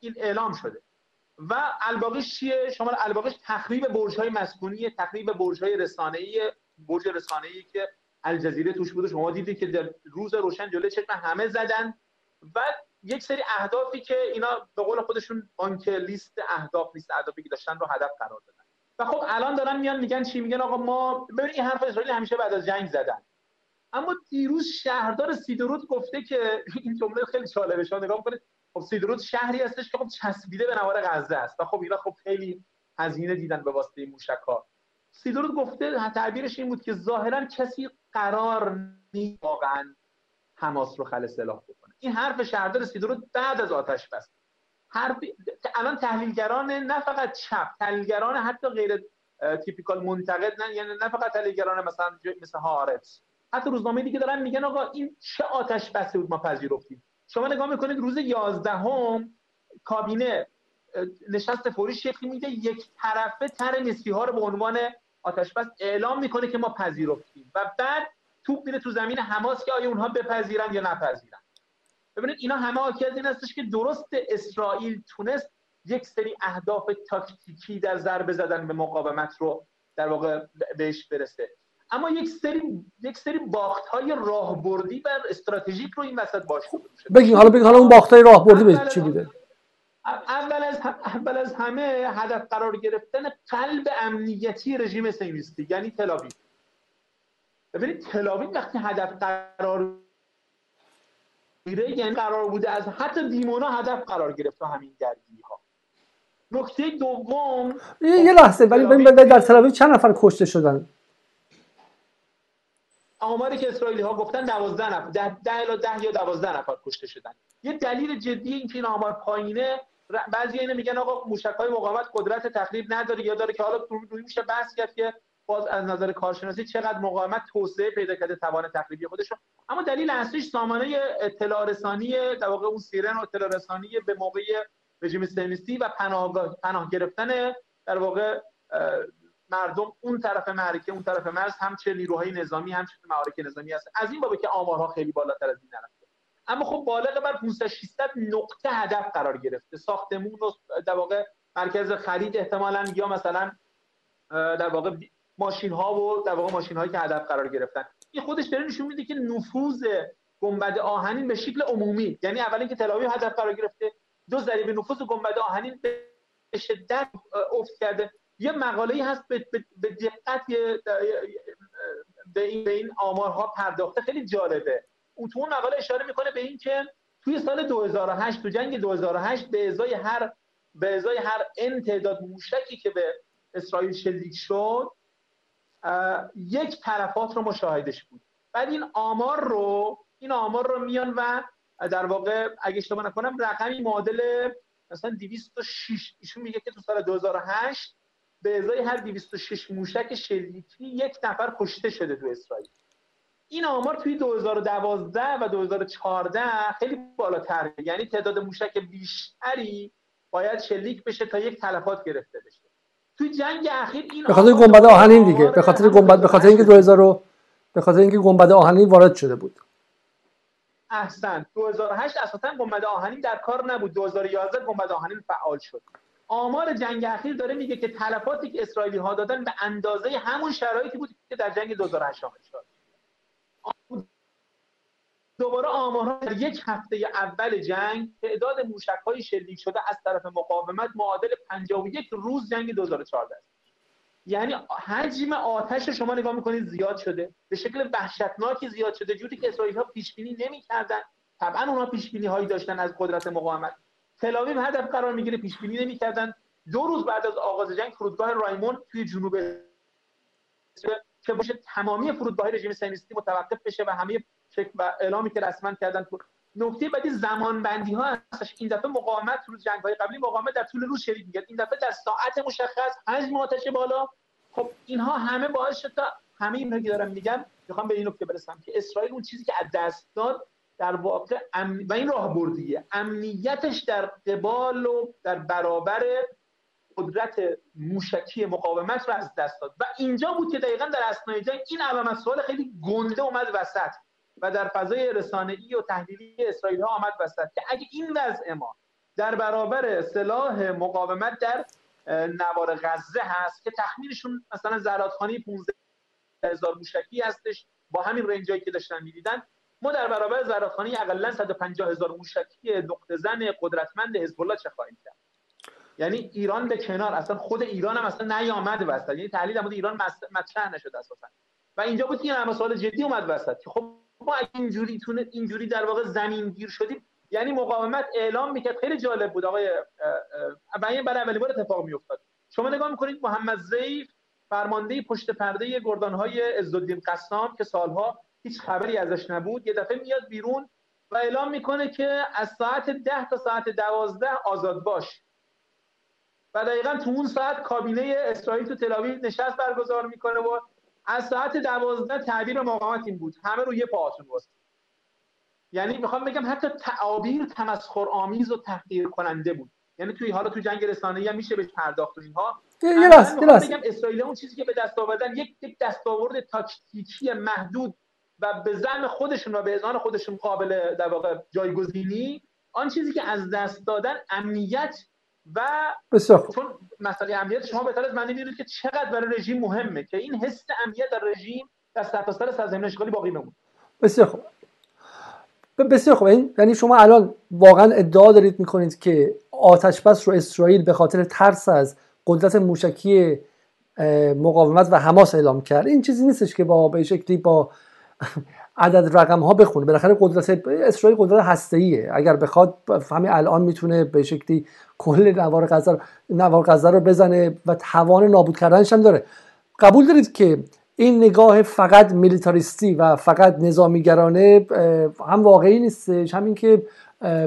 B: این اعلام شده. و الباقیش چیه؟ شما الباقیش تخریب برج های مسکونی تخریب برج های رسانه ای برج رسانه ای که الجزیره توش بوده شما دیدید که در روز روشن جلوی چشم همه زدن. و یک سری اهدافی که اینا به قول خودشون بانک لیست اهداف لیست اهدافی که داشتن رو هدف قرار دادن. و خب الان دارن میان میگن چی؟ میگن آقا ما ببین این حرف اسرائیل همیشه بعد از جنگ زدن. اما دیروز شهردار سیدرود گفته که این جمله خیلی جالبه. شما نگاه کنید خب سیدرود شهری هستش که خب چسبیده به نوار غزه است. و خب اینا خب خیلی هزینه دیدن به واسطه موشک‌ها. سیدرود گفته تعبیرش این بود که ظاهرا کسی قرار نیست واقعا حماس رو خل سلاح بکنه. این حرف شهردار سیدرود بعد از آتش بس. حرف الان تحلیلگران نه فقط چپ تحلیلگران حتی غیر تیپیکال منتقد نه یعنی نه فقط تحلیلگران مثلا مثل هارتس حتی روزنامه دیگه دارن میگن آقا این چه آتش بسه بود ما پذیرفتیم؟ شما نگاه می‌کنید روز 11 هم کابینه نشست فوری شکلی میده یک طرفه تر نسبی ها رو به عنوان آتش بس اعلام می‌کنه که ما پذیرفتیم. و بعد توپ میره تو زمین حماس که آیا اونها بپذیرن یا نپذیرن. ببینید اینا همه حاکی از این هستش که درست اسرائیل تونست یک سری اهداف تاکتیکی در ضربه زدن به مقاومت رو در واقع بهش برسه. اما یک سری یک سری باخت های راهبردی و استراتژیک رو این وسط باش
A: بگین حالا بگین حالا اون باخت های راهبردی به چی بوده؟
B: اول از اول از همه هدف قرار گرفتن قلب امنیتی رژیم سیونیستی یعنی تلاویو ببینید تلاویو وقتی هدف قرار یعنی قرار بوده از حتی دیمونا هدف قرار گرفت همین درگیری ها نکته دوم
A: یه لحظه ولی در تلاویو چند نفر کشته شدن
B: آماری که اسرائیلی ها گفتن 12 نفر 10 الی 10 یا 12 نفر کشته شدن یه دلیل جدی این که این آمار پایینه بعضی اینو میگن آقا موشک های مقاومت قدرت تخریب نداره یا داره که حالا روی میشه بحث کرد که باز از نظر کارشناسی چقدر مقاومت توسعه پیدا کرده توان تخریبی خودش اما دلیل اصلیش سامانه اطلاع رسانی در واقع اون سیرن اطلاع رسانی به موقع رژیم سیونیستی و پناه پناه گرفتن در واقع مردم اون طرف معرکه اون طرف مرز هم چه نیروهای نظامی هم چه معارک نظامی هست از این بابه که آمارها خیلی بالاتر از این نرفته اما خب بالغ بر 500 600 نقطه هدف قرار گرفته. ساختمون و در واقع مرکز خرید احتمالاً یا مثلا در واقع ماشین ها و در واقع ماشین هایی که هدف قرار گرفتن. این خودش داره نشون میده که نفوذ گنبد آهنین به شکل عمومی یعنی اول اینکه تل هدف قرار گرفته دو ذریب نفوذ گنبد آهنین به شدت افت کرده. یه مقاله هست به دقت به این آمارها پرداخته. خیلی جالبه. اون تو اون مقاله اشاره می‌کنه به این که توی سال 2008 تو جنگ 2008 به ازای هر به ازای هر ان تعداد موشکی که به اسرائیل شلیک شد یک طرفات رو مشاهدش بود. بعد این آمار رو این آمار رو میان و در واقع اگه اشتباه نکنم رقمی معادل مثلا 206 ایشون میگه که تو سال 2008 به ازای هر 206 موشک شلیکی یک نفر کشته شده تو اسرائیل. این آمار توی 2012 و 2014 خیلی بالاتر. یعنی تعداد موشک بیشتری باید شلیک بشه تا یک تلفات گرفته بشه. توی جنگ اخیر این
A: به خاطر گنبد آهنین دیگه. به خاطر گنبد به خاطر اینکه 2000 به خاطر اینکه گنبد آهنین وارد شده بود.
B: احسن. 2008 اساسا گنبد آهنین در کار نبود. 2011 گنبد آهنین فعال شد. آمار جنگ اخیر داره میگه که تلفاتی که اسرائیلی ها دادن به اندازه همون شرایطی بود که در جنگ 2008 شد. دوباره آمارها در یک هفته اول جنگ تعداد موشک های شلیک شده از طرف مقاومت معادل 51 روز جنگ 2014 است. یعنی حجم آتش شما نگاه می‌کنید زیاد شده. به شکل وحشتناکی زیاد شده. جوری که اسرائیل ها پیش بینی نمی‌کردن. طبعا اونها پیش بینی هایی داشتن از قدرت مقاومت. تلاویو هدف قرار می‌گیره پیش بینی نمی‌کردن. دو روز بعد از آغاز جنگ فرودگاه رایمون توی جنوب که باشه تمامی فرودگاه رژیم صهیونیستی متوقف بشه و همه شکل و اعلامی که رسما کردن نکته بعدی زمان بندی ها هستش. این دفعه مقاومت روز جنگ های قبلی مقاومت در طول روز شریک میگرد این دفعه در ساعت مشخص حجم آتش بالا. خب اینها همه باعث شد تا همه این که دارم میگم می‌خوام به این نکته برسم که اسرائیل اون چیزی که از دست داد در واقع و این راه بردیه امنیتش در قبال و در برابر قدرت موشکی مقاومت رو از دست داد. و اینجا بود که دقیقا در اسنای جنگ این علامت سوال خیلی گنده اومد وسط. و در فضای رسانه‌ای و تحلیلی اسرائیل ها آمد وسط که اگه این وضع ما در برابر سلاح مقاومت در نوار غزه هست که تخمینشون مثلا زرادخانی 15 هزار موشکی هستش با همین رنجایی که داشتن می‌دیدن ما در برابر زرادخانی اقلا 150 هزار موشکی نقطه زن قدرتمند حزب الله چه خواهیم کرد؟ یعنی ایران به کنار اصلا خود ایران هم اصلا نیامد وسط یعنی تحلیل در ایران مطرح نشد اساسا. و اینجا بود که این سوال جدی اومد وسط که خب ما اینجوری تونه اینجوری در واقع زمین گیر شدیم یعنی مقاومت اعلام می‌کرد. خیلی جالب بود. آقای برای اولین بار اتفاق میافتاد. شما نگاه می‌کنید محمد زیف فرمانده پشت پرده گردانهای عزالدین قسام که سالها هیچ خبری ازش نبود یه دفعه میاد بیرون و اعلام می‌کنه که از ساعت ده تا ساعت دوازده آزاد باش. و دقیقا تو اون ساعت کابینه اسرائیل تو تلاویل نشست برگزار می‌کنه و از ساعت دوازده تعبیر مقاومت این بود. همه رو یه پاهاتون واسه یعنی می‌خوام بگم حتی تعابیر تمسخر آمیز و تحقیر کننده بود. یعنی توی حالا تو جنگ رسانه‌ای هم میشه بهش پرداخت اینها.
A: یه راست
B: بگم اسرائیل اون چیزی که به دست آوردن یک یک دستاورد تاکتیکی محدود و به زعم خودشون و به اذعان خودشون قابل در واقع جایگزینی آن چیزی که از دست دادن امنیت و
A: بسیار.
B: چون مسئله امنیت شما بهتر از من می‌دونید که چقدر برای رژیم مهمه که این حس امنیت در رژیم در سرتاسر سرزمین اشغالی باقی بمونه.
A: بسیار خوب. بسیار خوب. یعنی شما الان واقعا ادعا دارید می‌کنید که آتش بس رو اسرائیل به خاطر ترس از قدرت موشکی مقاومت و حماس اعلام کرد. این چیزی نیستش که با به شکلی با عدد رقم ها بخونه. بالاخره قدرت اسرائیل قدرت هسته اگر بخواد همین الان می‌تونه به شکلی کل نوار غزه نوار غزه رو بزنه و توان نابود کردنش هم داره. قبول دارید که این نگاه فقط میلیتاریستی و فقط نظامیگرانه هم واقعی نیستش. همین که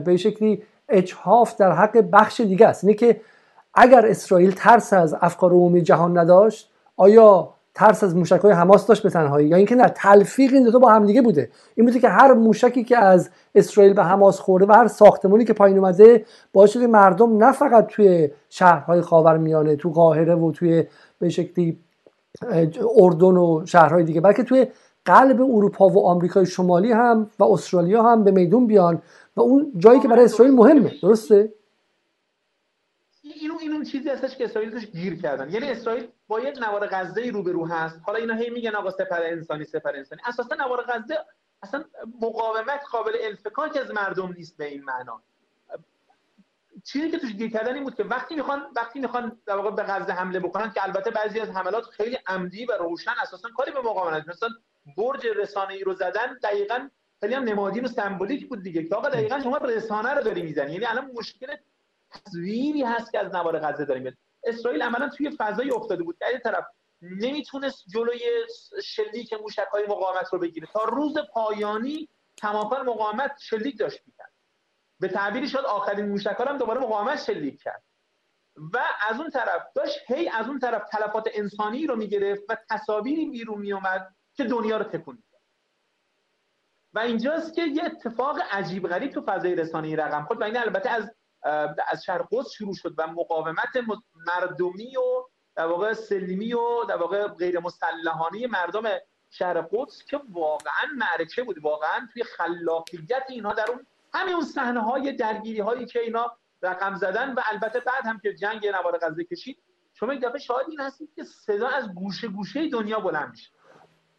A: به شکلی اجهاف در حق بخش دیگه است. اینه که اگر اسرائیل ترس از افکار عمومی جهان نداشت آیا ترس از موشک های حماس داشت به تنهایی یا اینکه نه تلفیق این دو با هم دیگه بوده. این بوده که هر موشکی که از اسرائیل به حماس خورده و هر ساختمانی که پایین اومده باعث شده مردم نه فقط توی شهرهای خاورمیانه تو قاهره و توی به شکلی اردن و شهرهای دیگه بلکه توی قلب اروپا و آمریکای شمالی هم و استرالیا هم به میدون بیان. و اون جایی که برای اسرائیل مهمه. درسته؟
B: اون چیزی هستش که اسرائیل توش گیر کردن. یعنی اسرائیل با یک نوار غزه رو هست. حالا اینا هی میگن آقا سپر انسانی سپر انسانی. اساسا نوار غزه اصلا مقاومت قابل انفکاک از مردم نیست به این معنا. چیزی که توش گیر کردن این بود که وقتی می‌خوان وقتی می‌خوان در واقع به غزه حمله بکنن که البته بعضی از حملات خیلی عمدی و روشن اساسا کاری به مقاومت مثلا برج رسانه ای رو زدن دقیقا خیلی هم نمادین و سمبولیک بود دیگه که آقا دقیقا شما رسانه رو داری می‌زنی. یعنی الان مشکل تصویری هست که از نوار غزه داریم. اسرائیل عملا توی فضای افتاده بود. که طرف نمی‌تونست جلوی شلیک موشک های مقاومت رو بگیره. تا روز پایانی تماما مقاومت شلیک داشت می‌کرد. به تعبیری شد آخرین موشک هم دوباره مقاومت شلیک کرد. و از اون طرف داشت هی از اون طرف تلفات انسانی رو می‌گرفت و تصاویری بیرون میومد که دنیا رو تکون و اینجاست که یه اتفاق عجیب غریب تو فضای رسانه‌ای رقم خورد. و این البته از از شرق قدس شروع شد و مقاومت مردمی و در واقع سلمی و در واقع غیر مسلحانه مردم شرق قدس که واقعا معرکه بود واقعا توی خلاقیت اینها در اون همین اون صحنه های درگیری هایی که اینا رقم زدن و البته بعد هم که جنگ نوار غزه کشید شما یک دفعه شاهد این هستید که صدا از گوشه گوشه دنیا بلند میشه.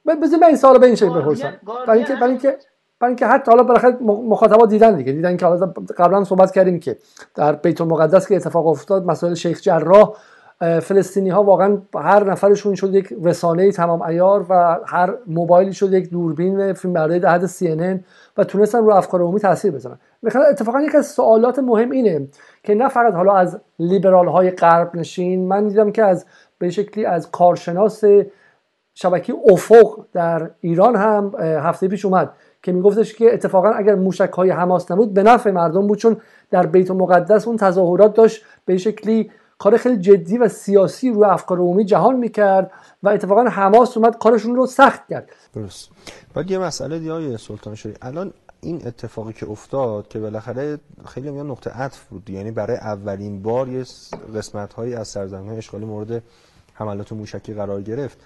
A: بذار من این سوالو به این شکل بپرسم. برای اینکه برای اینکه برای اینکه حتی حالا بالاخره مخاطبا دیدن دیگه دیدن که قبلا صحبت کردیم که در بیت المقدس که اتفاق افتاد مسائل شیخ جراح فلسطینی ها واقعا هر نفرشون شد یک رسانه تمام ایار و هر موبایلی شد یک دوربین فیلم برداری در حد CNN و تونستن رو افکار عمومی تاثیر بزنن اتفاقا یک از سوالات مهم اینه که نه فقط حالا از لیبرال های غرب نشین من دیدم که از به شکلی از کارشناس شبکه افق در ایران هم هفته پیش اومد. که میگفتش که اتفاقا اگر موشک های حماس نبود به نفع مردم بود چون در بیت المقدس اون تظاهرات داشت به شکلی کار خیلی جدی و سیاسی روی افکار عمومی جهان می‌کرد و اتفاقا حماس اومد کارشون رو سخت کرد.
C: درست. بعد یه مسئله دیگه سلطان شوری الان این اتفاقی که افتاد که بالاخره خیلی میان نقطه عطف بود. یعنی برای اولین بار یه قسمت هایی از سرزمین اشغالی مورد حملات موشکی قرار گرفت.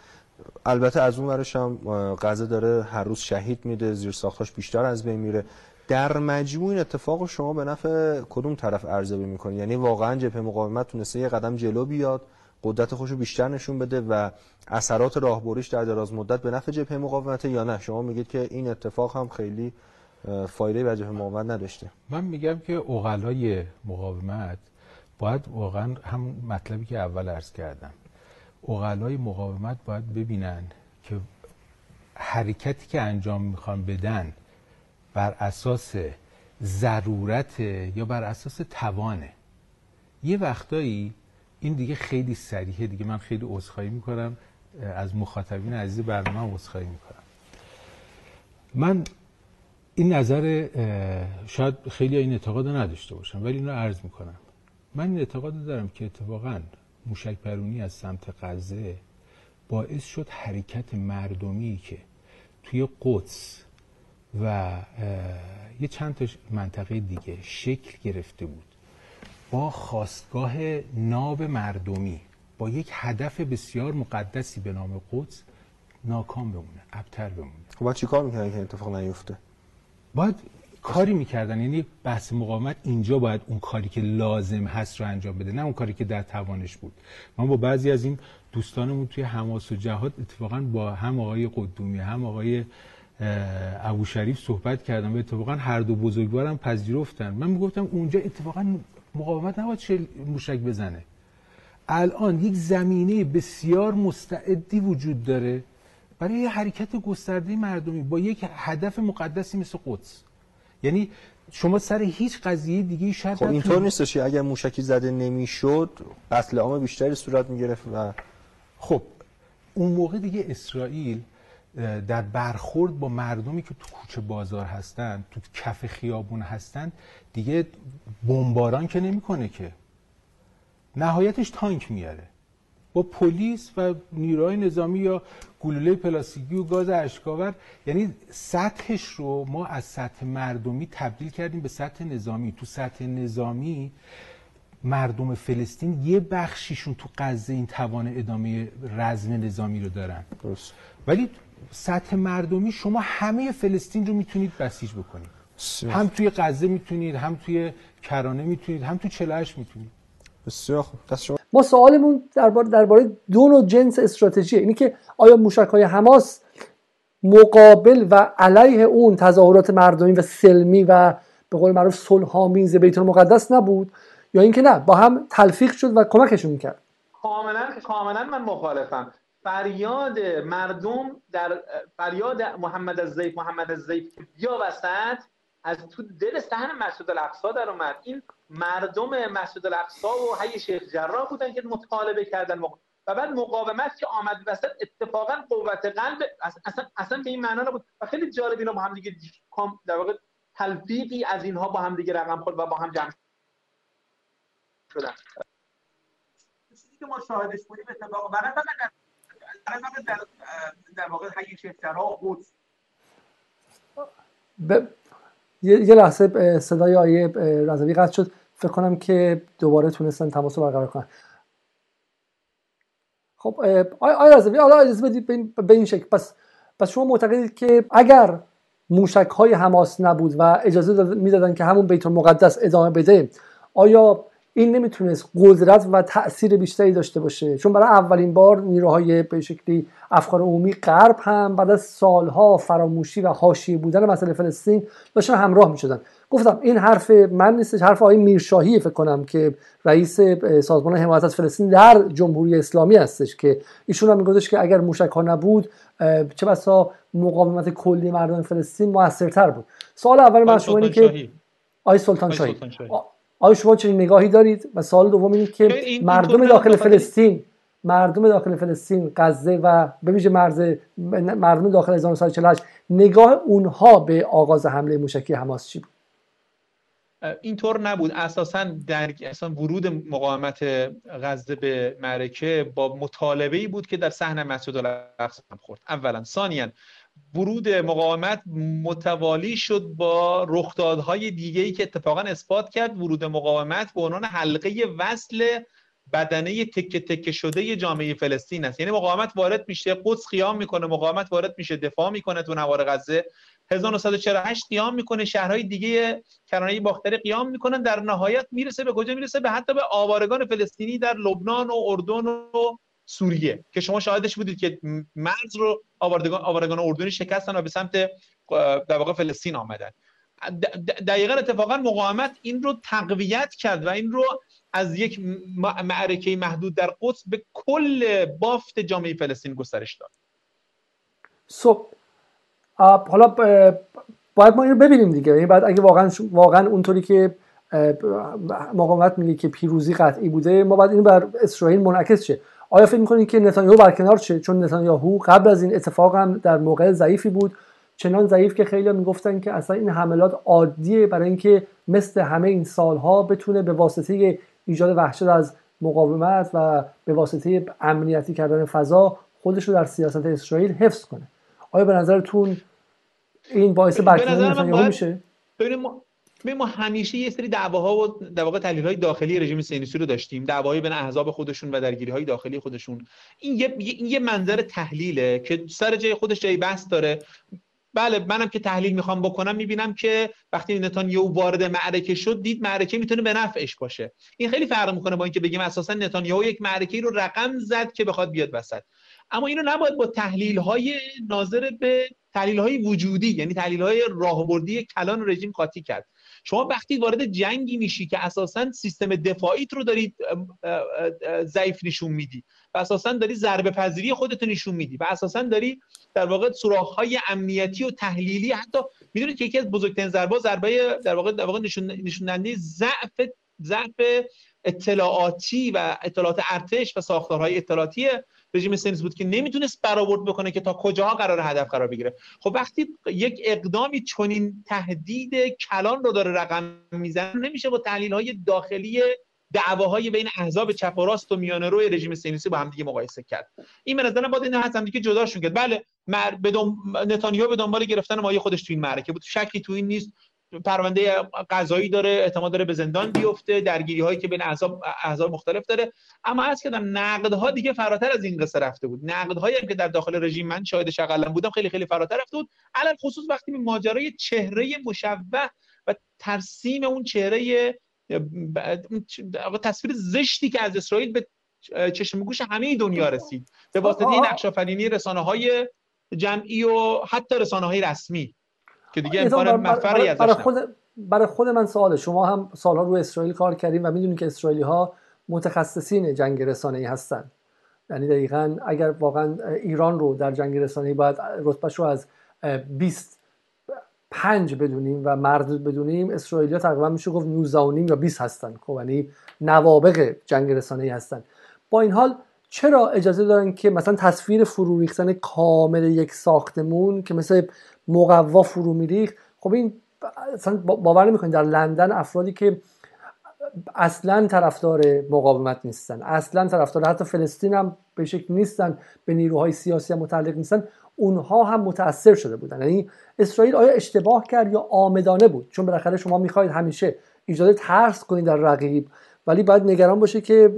C: البته از اون ورش هم غزه داره هر روز شهید میده زیر ساختاش بیشتر از بین میره. در مجموع این اتفاق شما به نفع کدوم طرف ارزیابی می‌کنید یعنی واقعا جبهه مقاومت تونسته یه قدم جلو بیاد قدرت خوش رو بیشتر نشون بده و اثرات راهبریش در دراز مدت به نفع جبهه مقاومت یا نه؟ شما میگید که این اتفاق هم خیلی فایده به جبهه مقاومت نداشته.
D: من میگم که اوغلای مقاومت باید واقعا هم مطلبی که اول عرض کردم. اقلای مقاومت باید ببینن که حرکتی که انجام می‌خوان بدن بر اساس ضرورت یا بر اساس توانه. یه وقتایی این دیگه خیلی سریحه دیگه. من خیلی عذرخواهی می‌کنم. از مخاطبین عزیز برنامه عذرخواهی می‌کنم. من این نظر شاید خیلی این اعتقاد نداشته باشم ولی اینو عرض می‌کنم. من این اعتقاد دارم که اتفاقا موشک پرونی از سمت غزه باعث شد حرکت مردمی که توی قدس و یه چند تا منطقه دیگه شکل گرفته بود با خواستگاه ناب مردمی با یک هدف بسیار مقدسی به نام قدس ناکام بمونه ابتر بمونه.
C: خب باید چی کار می‌کنن که اتفاق نیفته؟
D: باید کاری می‌کردن. یعنی بحث مقاومت اینجا باید اون کاری که لازم هست رو انجام بده نه اون کاری که در توانش بود. من با بعضی از این دوستانمون توی حماس و جهاد اتفاقا با هم آقای قدومی هم آقای ابو شریف صحبت کردم و اتفاقا هر دو بزرگوارم پذیرفتن. من می‌گفتم اونجا اتفاقا مقاومت نباید چه موشک بزنه. الان یک زمینه بسیار مستعدی وجود داره برای حرکت گسترده مردمی با یک هدف مقدسی مثل قدس. یعنی شما سر هیچ قضیه دیگه شاید
C: خب اینطور نیستش اگر موشکی زده نمی‌شد قتل عام بیشتری صورت می‌گرفت و
D: خب اون موقع دیگه اسرائیل در برخورد با مردمی که تو کوچه بازار هستن تو کف خیابون هستن دیگه بمباران که نمی‌کنه که. نهایتش تانک میاره با پلیس و نیروهای نظامی یا گلوله پلاستیکی و گاز اشکاور. یعنی سطحش رو ما از سطح مردمی تبدیل کردیم به سطح نظامی. تو سطح نظامی مردم فلسطین یه بخشیشون تو غزه این توان ادامه رزم نظامی رو دارن.
C: درست.
D: ولی سطح مردمی شما همه فلسطین رو می‌تونید بسیج بکنید. هم توی غزه می‌تونید هم توی کرانه می‌تونید هم توی 48 می‌تونید.
C: بسیار خوب. شما
A: ما سوالمون درباره درباره دو نوع جنس استراتژی اینی که آیا موشک های حماس مقابل و علیه اون تظاهرات مردمی و سلمی و به قول معروف صلحآمیز بیت المقدس نبود یا اینکه نه با هم تلفیق شد و کمکشون می‌کرد؟
B: کاملا کاملا من مخالفم. فریاد مردم در فریاد محمد از زیف محمد از زیف بیا وسط از تو دل صحن مسجد الاقصا در اومد. این مردم مسجد الاقصا و حی شیخ جراح بودن که مطالبه کردن. و بعد مقاومت که آمد وسط اتفاقا قوت قلب اصلا اصلا به این معنا نبود. و خیلی جالب اینا با هم دیگه در واقع تلفیقی از اینها با هم دیگه رقم خورد و با هم جمع شدن. چیزی که ما شاهدش بودیم اتفاق برای در در واقع حی شهرها قدس
A: یه لحظه صدای آیه رضوی قطع شد. فکر کنم که دوباره تونستن تماس برقرار کنن. خب آیا رضوی حالا اجازه بدید به این شکل. پس پس شما معتقدید که اگر موشک های حماس نبود و اجازه می‌دادن که همون بیت المقدس ادامه بده آیا این نمی‌تونست قدرت و تاثیر بیشتری داشته باشه؟ چون برای اولین بار نیروهای به شکلی افکار عمومی غرب هم بعد از سالها فراموشی و حاشیه بودن مسئله فلسطین داشتن همراه می‌شدن. گفتم این حرف من نیستش حرف آقای میرشاهی فکر کنم که رئیس سازمان حمایت از فلسطین در جمهوری اسلامی هستش که ایشون هم میگفتش که اگر موشک ها نبود چه بسا مقاومت کلی مردم فلسطین موثرتر بود. سوال اول من شما اینه که آقای سلطان شاهی آیا شما چنین نگاهی دارید؟ و سوال دوم اینه که مردم داخل فلسطین مردم داخل فلسطین غزه و به ویژه مرز مردم داخل 1948 نگاه اونها به آغاز حمله موشکی حماس چی بود؟
B: اینطور نبود. اساسا در اصلا ورود مقاومت غزه به معرکه با مطالبه ای بود که در صحن مسجد الاقصا خورد. اولا. ثانیا ورود مقاومت متوالی شد با رخدادهای دیگه که اتفاقا اثبات کرد ورود مقاومت به عنوان حلقه وصل بدنه تکه تکه شده جامعه فلسطین است. یعنی مقاومت وارد میشه قدس قیام می‌کنه مقاومت وارد میشه دفاع می‌کنه تو نوار غزه. 1948 قیام می‌کنه شهرهای دیگه کرانه باختری قیام می‌کنن در نهایت می‌رسه به کجا؟ می‌رسه به حتی به آوارگان فلسطینی در لبنان و اردن و سوریه که شما شاهدش بودید که مرز رو آوارگان آوارگان اردنی شکستن و به سمت در واقع فلسطین آمدن. دقیقا اتفاقا مقاومت این رو تقویت کرد و این رو از یک معرکه محدود در قدس به کل بافت جامعه فلسطین گسترش داد.
A: صبح. حالا باید ما اینو ببینیم دیگه. یعنی بعد اگه واقعا واقعا اونطوری که مقاومت میگه که پیروزی قطعی بوده ما باید اینو بر اسرائیل منعکس شه. آیا فکر می‌کنید که نتانیاهو برکنار شه؟ چون نتانیاهو قبل از این اتفاق هم در موقع ضعیفی بود. چنان ضعیف که خیلی می‌گفتن که اصلا این حملات عادیه برای اینکه مثل همه این سالها بتونه به واسطه ایجاد وحشت از مقاومت و به واسطه امنیتی کردن فضا خودش رو در سیاست اسرائیل حفظ کنه. آیا به نظرتون این باعث نتانیاهو میشه؟
B: ببین ما همیشه یه سری دعواها و در واقع تحلیل های داخلی رژیم صهیونیستی رو داشتیم. دعواهای بین احزاب خودشون و درگیری های داخلی خودشون. این یه این یه منظر تحلیله که سر جای خودش جای بحث داره. بله منم که تحلیل می‌خوام بکنم می‌بینم که وقتی نتانیاهو وارد معرکه شد دید معرکه می‌تونه به نفعش باشه. این خیلی فرق می‌کنه با اینکه بگیم اساسا نتانیاهو یک معرکه رو رقم زد که بخواد بیاد وسط. اما اینو نباید با تحلیل های ناظر به تحلیل های وجودی یعنی تحلیل های راهبردی کلان رژیم قاطی کرد. شما وقتی وارد جنگی میشی که اساسا سیستم دفاعیت رو دارید ضعیف نشون میدی. و اساسا داری ضربه پذیری خودت نشون میدی و اساسا داری در واقع سوراخ های امنیتی و تحلیلی حتی می‌دونید که یکی از بزرگترین ضربه ضربه در واقع در واقع نشون ضعف ضعف اطلاعاتی و اطلاعات ارتش و ساختارهای اطلاعاتی رژیم سنیز بود که نمی‌تونست برآورد بکنه که تا کجاها قرار هدف قرار بگیره. خب وقتی یک اقدامی چنین تهدید کلان رو داره رقم می‌زنه نمیشه با تحلیل های داخلی دعواهای بین احزاب چپ و راست و میانه روی رژیم سیونیستی با هم دیگه مقایسه کرد. این به نظرم باید این هم دیگه جداشون کرد. بله مر... به نتانیاهو به دنبال گرفتن مایه خودش تو این معرکه بود. شکی تو این نیست. پرونده قضایی داره احتمال داره به زندان بیفته درگیری هایی که بین احزاب احزاب مختلف داره. اما از کردم نقدها دیگه فراتر از این قصه رفته بود. نقدهایی هم که در داخل رژیم من شاهدش اقلا بودم خیلی خیلی فراتر رفته بود. علل خصوص وقتی ماجرای چهره مشوه و ترسیم اون چهره تصویر زشتی که از اسرائیل به چشم گوش همه دنیا رسید. به واسطه نقش آفرینی رسانه های جمعی و حتی رسانه های رسمی که دیگه امکان مفری ازش
A: برای خود برای خود من سواله. شما هم سالها رو اسرائیل کار کردیم و می‌دونید که اسرائیلی ها متخصصین جنگ رسانه ای هستن. یعنی دقیقا اگر واقعا ایران رو در جنگ رسانه ای باید رتبهش رو از 20 پنج بدونیم و مرد بدونیم اسرائیلیا تقریبا میشه گفت 19 یا 20 هستن. خب یعنی نوابق جنگ رسانه ای هستن. با این حال چرا اجازه دارن که مثلا تصویر فرو ریختن کامل یک ساختمون که مثل مقوا فرو میریخت؟ خب این اصلا باور نمی‌کنید در لندن افرادی که اصلا طرفدار مقاومت نیستن اصلا طرفدار حتی فلسطین هم به شکل نیستن به نیروهای سیاسی هم متعلق نیستن. اونها هم متاثر شده بودن. یعنی اسرائیل آیا اشتباه کرد یا آمدانه بود؟ چون بالاخره شما می‌خواهید همیشه ایجاد ترس کنید در رقیب ولی باید نگران باشه که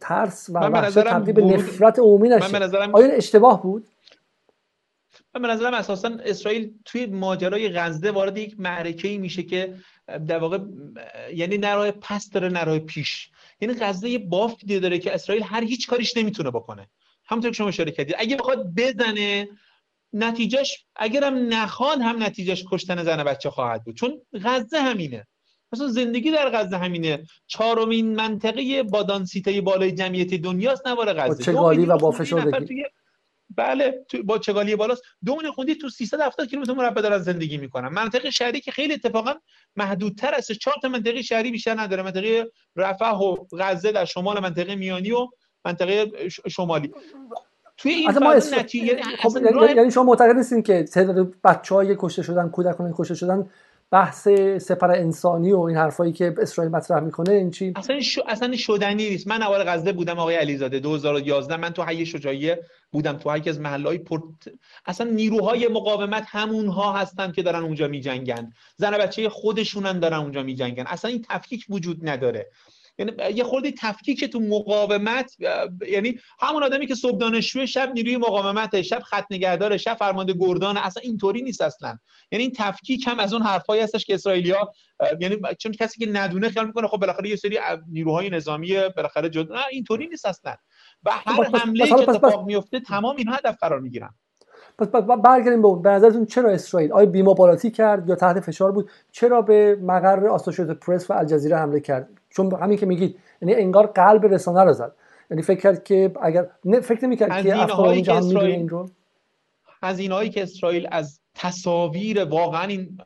A: ترس و وحشت تبدیل به نفرت عمومی نشه. آیا اشتباه بود؟
B: من به نظرم اساسا اسرائیل توی ماجرای غزه وارد یک معرکه ای میشه که در واقع یعنی نراه پس داره نراه پیش. یعنی غزه یه بافتی داره که اسرائیل هر هیچ کاریش نمی‌تونه بکنه. همونطور که شما اشاره کردید. اگه بخواد بزنه نتیجهش اگرم نخواد هم نتیجهش کشتن زن بچه خواهد بود. چون غزه همینه. مثلا زندگی در غزه همینه. چهارمین منطقه بادانسیته بالای جمعیت دنیاست نوار غزه.
A: چگالی و با فشردگی؟
B: بله با چگالی بالاست. دو خوندی تو 370 کیلومتر مربع دارن زندگی می‌کنن. منطقه شهری که خیلی اتفاقا محدودتر است. چهار تا منطقه شهری بیشتر نداره. منطقه رفح و غزه در شمال منطقه میانی و منطقه شمالی.
A: توی این ما اسم... نتیجه خب یعنی-, یعنی شما معتقد نیستین که تعداد بچهای کشته شدن کودکان کشته شدن بحث سپر انسانی و این حرفایی که اسرائیل مطرح می‌کنه این چی؟
B: اصلا شو... اصلا شدنی نیست. من اول غزه بودم آقای علیزاده 2011 من تو حی شجاعیه بودم. تو یکی از محلهای پر اصلا نیروهای مقاومت همونها هستن که دارن اونجا میجنگن. زن بچه خودشونن دارن اونجا میجنگن. اصلا این تفکیک وجود نداره. یعنی یه خورده تفکیک تو مقاومت یعنی همون آدمی که صبح دانشجو شب نیروی مقاومت شب خط نگهدار شب فرمانده گردان اصلا اینطوری نیست اصلا. یعنی این تفکیک هم از اون حرفایی هستش که اسرائیلیا یعنی چون کسی که ندونه خیال می‌کنه خب بالاخره یه سری نیروهای نظامی بالاخره جد نه اینطوری نیست اصلا. و هر حمله که اتفاق میفته تمام اینها هدف قرار می‌گیرن.
A: پس برگردیم به به نظرتون چرا اسرائیل؟ آیا بیموبالاتی کرد یا تحت فشار بود؟ چرا به مقر آسوشیتد پرس و الجزیره حمله کرد؟ چون همین که میگید یعنی انگار قلب رسانه رو زد. یعنی فکر کرد که اگر نه فکر نمی‌کرد که افغان جهان می‌دونه این رو.
B: هزینه که اسرائیل از تصاویر واقعا این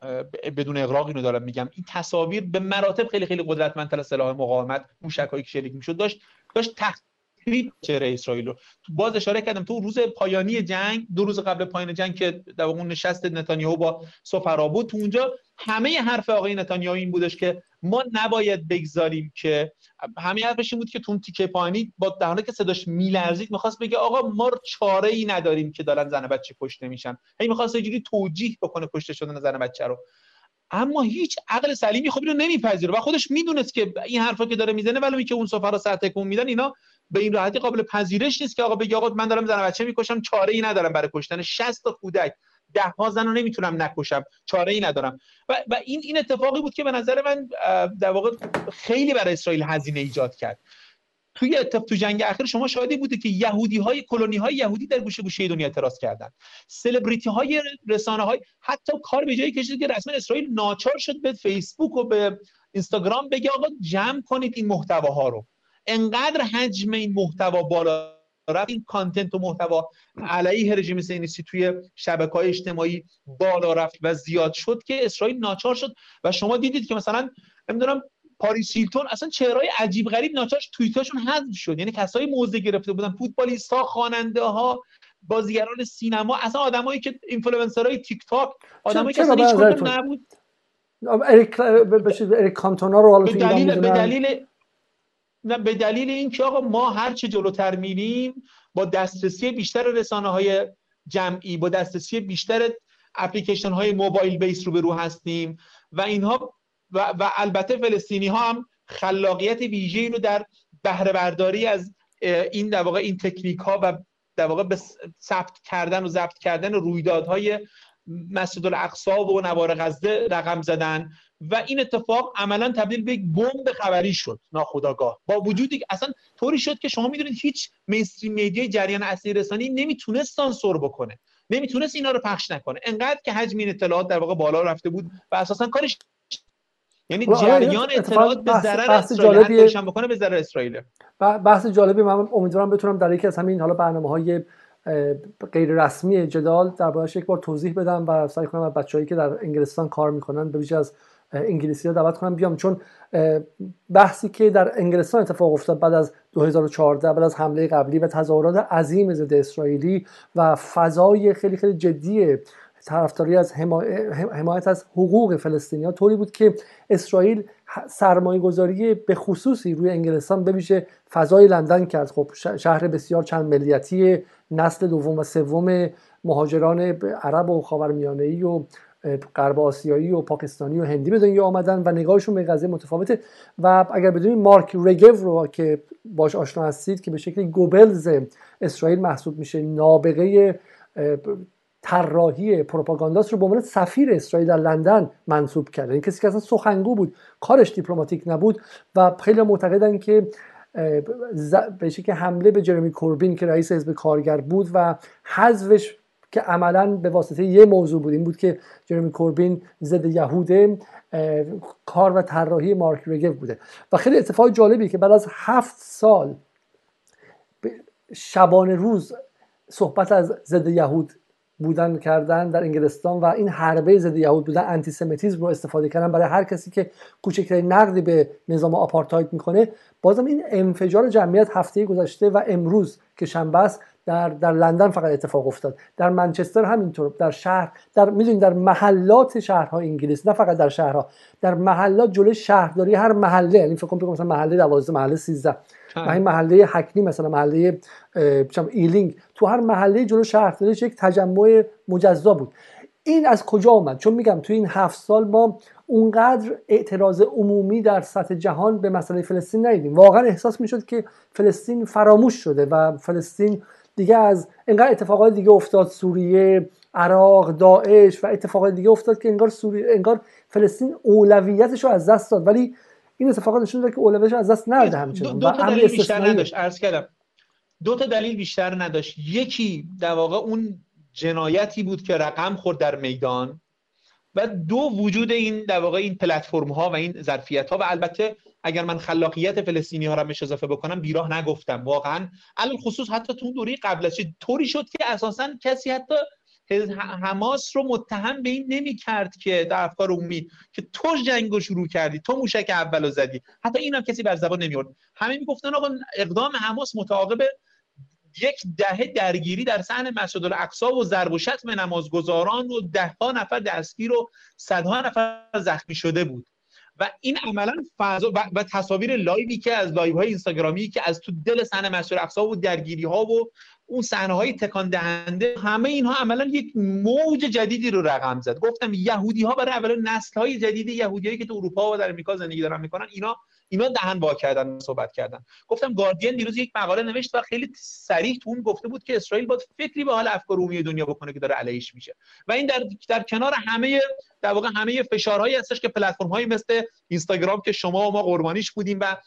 B: بدون اغراق اینو دارم میگم این تصاویر به مراتب خیلی خیلی قدرتمندتر از سلاح مقاومت موشکایی که شلیک می‌شد داشت داشت تخریب چهره اسرائیل رو. باز اشاره کردم تو روز پایانی جنگ دو روز قبل پایان جنگ که در اون نشست نتانیاهو با سفرا بود تو اونجا همه حرف آقای نتانیاهو این بودش که ما نباید بگذاریم که همه حرفش این بود که تو تیکه پایانی با در که صداش میلرزید می‌خواست بگه آقا ما چاره ای نداریم که دارن زن بچه کشته میشن. هی می‌خواست یه توجیه بکنه کشته شدن زن بچه رو. اما هیچ عقل سلیمی خب اینو نمیپذیره و خودش می‌دونست که این حرفا که داره می‌زنه ولی که اون سفرا سر تکون میدن اینا به این راحتی قابل پذیرش نیست که آقا بگه آقا من دارم زن بچه می‌کشم چاره ای ندارم برای کشتن. 60 تا کودک ده ها زن رو نمی‌تونم نکشم چاره ای ندارم. و, و این این اتفاقی بود که به نظر من در واقع خیلی برای اسرائیل هزینه ایجاد کرد. توی اتفاق تو جنگ اخیر شما شاهدی بوده که یهودی های کلونی های یهودی در گوشه گوشه دنیا اعتراض کردن. سلبریتی های رسانه های حتی کار به جایی کشید که رسما اسرائیل ناچار شد به فیسبوک و به اینستاگرام بگه آقا جمع کنید این محتواها رو. انقدر حجم این محتوا بالا رفت این کانتنت و محتوا علیه رژیم صهیونیستی توی شبکه های اجتماعی بالا رفت و زیاد شد که اسرائیل ناچار شد و شما دیدید که مثلا نمی‌دونم پاریس هیلتون اصلا چهرهای عجیب غریب ناچارش توییتاشون حذف شد یعنی کسایی موزه گرفته بودن فوتبالیست‌ها خواننده ها بازیگران سینما اصلا آدمایی که اینفلوئنسرهای تیک تاک آدمایی که اصلا هیچ نبود
A: اریک اریک کانتونا رو
B: به دلیل به دلیل به دلیل اینکه آقا ما هر چه جلوتر میریم با دسترسی بیشتر رسانه های جمعی با دسترسی بیشتر اپلیکیشن های mobile base روبرو هستیم و اینها و, و البته فلسطینی ها هم خلاقیت ویژه‌ای رو در بهره برداری از این در واقع این تکنیک ها و در واقع به ثبت کردن و ضبط کردن رویدادهای مسجد الاقصا و نوار غزه رقم زدن و این اتفاق عملا تبدیل به یک بمب خبری شد ناخداگاه با وجودی اصلا طوری شد که شما می‌دونید هیچ مینستریم میدیا جریان اصلی رسانی نمی‌تونست سانسور بکنه. نمی‌تونست اینا رو پخش نکنه. انقدر که حجم این اطلاعات در واقع بالا رفته بود و اساسا کارش یعنی جریان اطلاعات به ضرر اسرائیل بکنه به ضرر اسرائیل
A: بحث جالبی من امیدوارم بتونم در یکی از همین حالا برنامه های غیر رسمی جدال دربارش یک بار توضیح بدم و سعی کنم از بچه‌ای که در انگلستان کار می‌کنن به ویژه از انگلیسی ها دعوت کنم بیام. چون بحثی که در انگلستان اتفاق افتاد بعد از 2014 بعد از حمله قبلی و تظاهرات عظیم ضد اسرائیلی و فضای خیلی خیلی جدی طرفداری از حمایت از حقوق فلسطینیا طوری بود که اسرائیل سرمایه گذاری به خصوصی روی انگلستان بویژه فضای لندن کرد. خب شهر بسیار چند ملیتی نسل دوم و سوم مهاجران عرب و خاورمیانه و غرب آسیایی و پاکستانی و هندی به دنیا آمدن و نگاهشون به قضیه متفاوته. و اگر بدونید مارک رگو رو که باش آشنا هستید که به شکلی گوبلز اسرائیل محسوب میشه نابغه طراحی پروپاگانداست رو به عنوان سفیر اسرائیل در لندن منصوب کرده این کسی که اصلا سخنگو بود کارش دیپلماتیک نبود و خیلی معتقدن که به شکل حمله به جرمی کوربین که رئیس حزب کارگر بود و حذفش که عملا به واسطه یه موضوع بود این بود که جرمی کوربین ضد یهوده کار و طراحی مارک رگو بوده. و خیلی اتفاق جالبی که بعد از هفت سال شبانه روز صحبت از ضد یهود بودن کردن در انگلستان و این حربه ضد یهود بودن انتیسمیتیسم رو استفاده کردن برای هر کسی که کوچکترین نقدی به نظام آپارتاید می‌کنه. بازم این انفجار جمعیت هفته گذشته و امروز که شنبه است در در لندن فقط اتفاق افتاد. در منچستر همینطور در شهر در می‌دونید در محلات شهرهای انگلیس نه فقط در شهرها در محلات جلوی شهرداری هر محله یعنی فکر کنم مثلا محله 12 محله 13 و این محله حکنی مثلا محله ایلینگ تو هر محله جلو شهرداریش یک تجمع مجزا بود. این از کجا آمد چون میگم تو این هفت سال ما اونقدر اعتراض عمومی در سطح جهان به مسئله فلسطین ندیدیم. واقعا احساس می‌شد که فلسطین فراموش شده و فلسطین دیگه از انقدر اتفاقات دیگه افتاد سوریه عراق داعش و اتفاقات دیگه افتاد که انگار سوریه انگار فلسطین اولویتش رو از دست داد. ولی این اتفاقات نشون داد که اولویتش از دست نداده همچنان
B: دو, تا دلیل بیشتر نداشت. عرض کردم دو تا دلیل بیشتر نداشت. یکی در واقع اون جنایتی بود که رقم خورد در میدان و دو وجود این در واقع این پلتفرم ها و این ظرفیت ها و البته اگر من خلاقیت فلسطینی ها را میشه اضافه بکنم بیراه نگفتم. واقعا الان خصوص حتی تو دوره قبل طوری شد که اساسا کسی حتی حماس رو متهم به این نمی کرد که در افکار عمومی که تو جنگ رو شروع کردی تو موشک اول زدی. حتی این هم کسی بر زبان نمی همه می‌گفتن آقا اقدام حماس متعاقب یک دهه درگیری در صحن مسجد الاقصا و ضرب و شتم نمازگزاران و ده ها نفر دستگیر و صدها نفر زخمی شده بود. و این عملا فضا و, و تصاویر live ی که از live های اینستاگرامی که از تو دل صحنه مسجد الاقصا و درگیری ها و اون صحنه های تکان دهنده همه اینها عملا یک موج جدیدی رو رقم زد. گفتم یهودی ها برای اول نسل های جدید یهودیایی که تو اروپا و در امریکا زندگی دارن می‌کنن اینا اینا دهن وا کردن صحبت کردن. گفتم گاردین دیروز یک مقاله نوشت و خیلی صریح تو اون گفته بود که اسرائیل باید فکری به حال افکار عمومی دنیا بکنه که داره علیش میشه. و این در در کنار همه در واقع همه فشارهایی هستش که پلتفرم هایی مثل اینستاگرام که شما و ما قربانیش بودیم و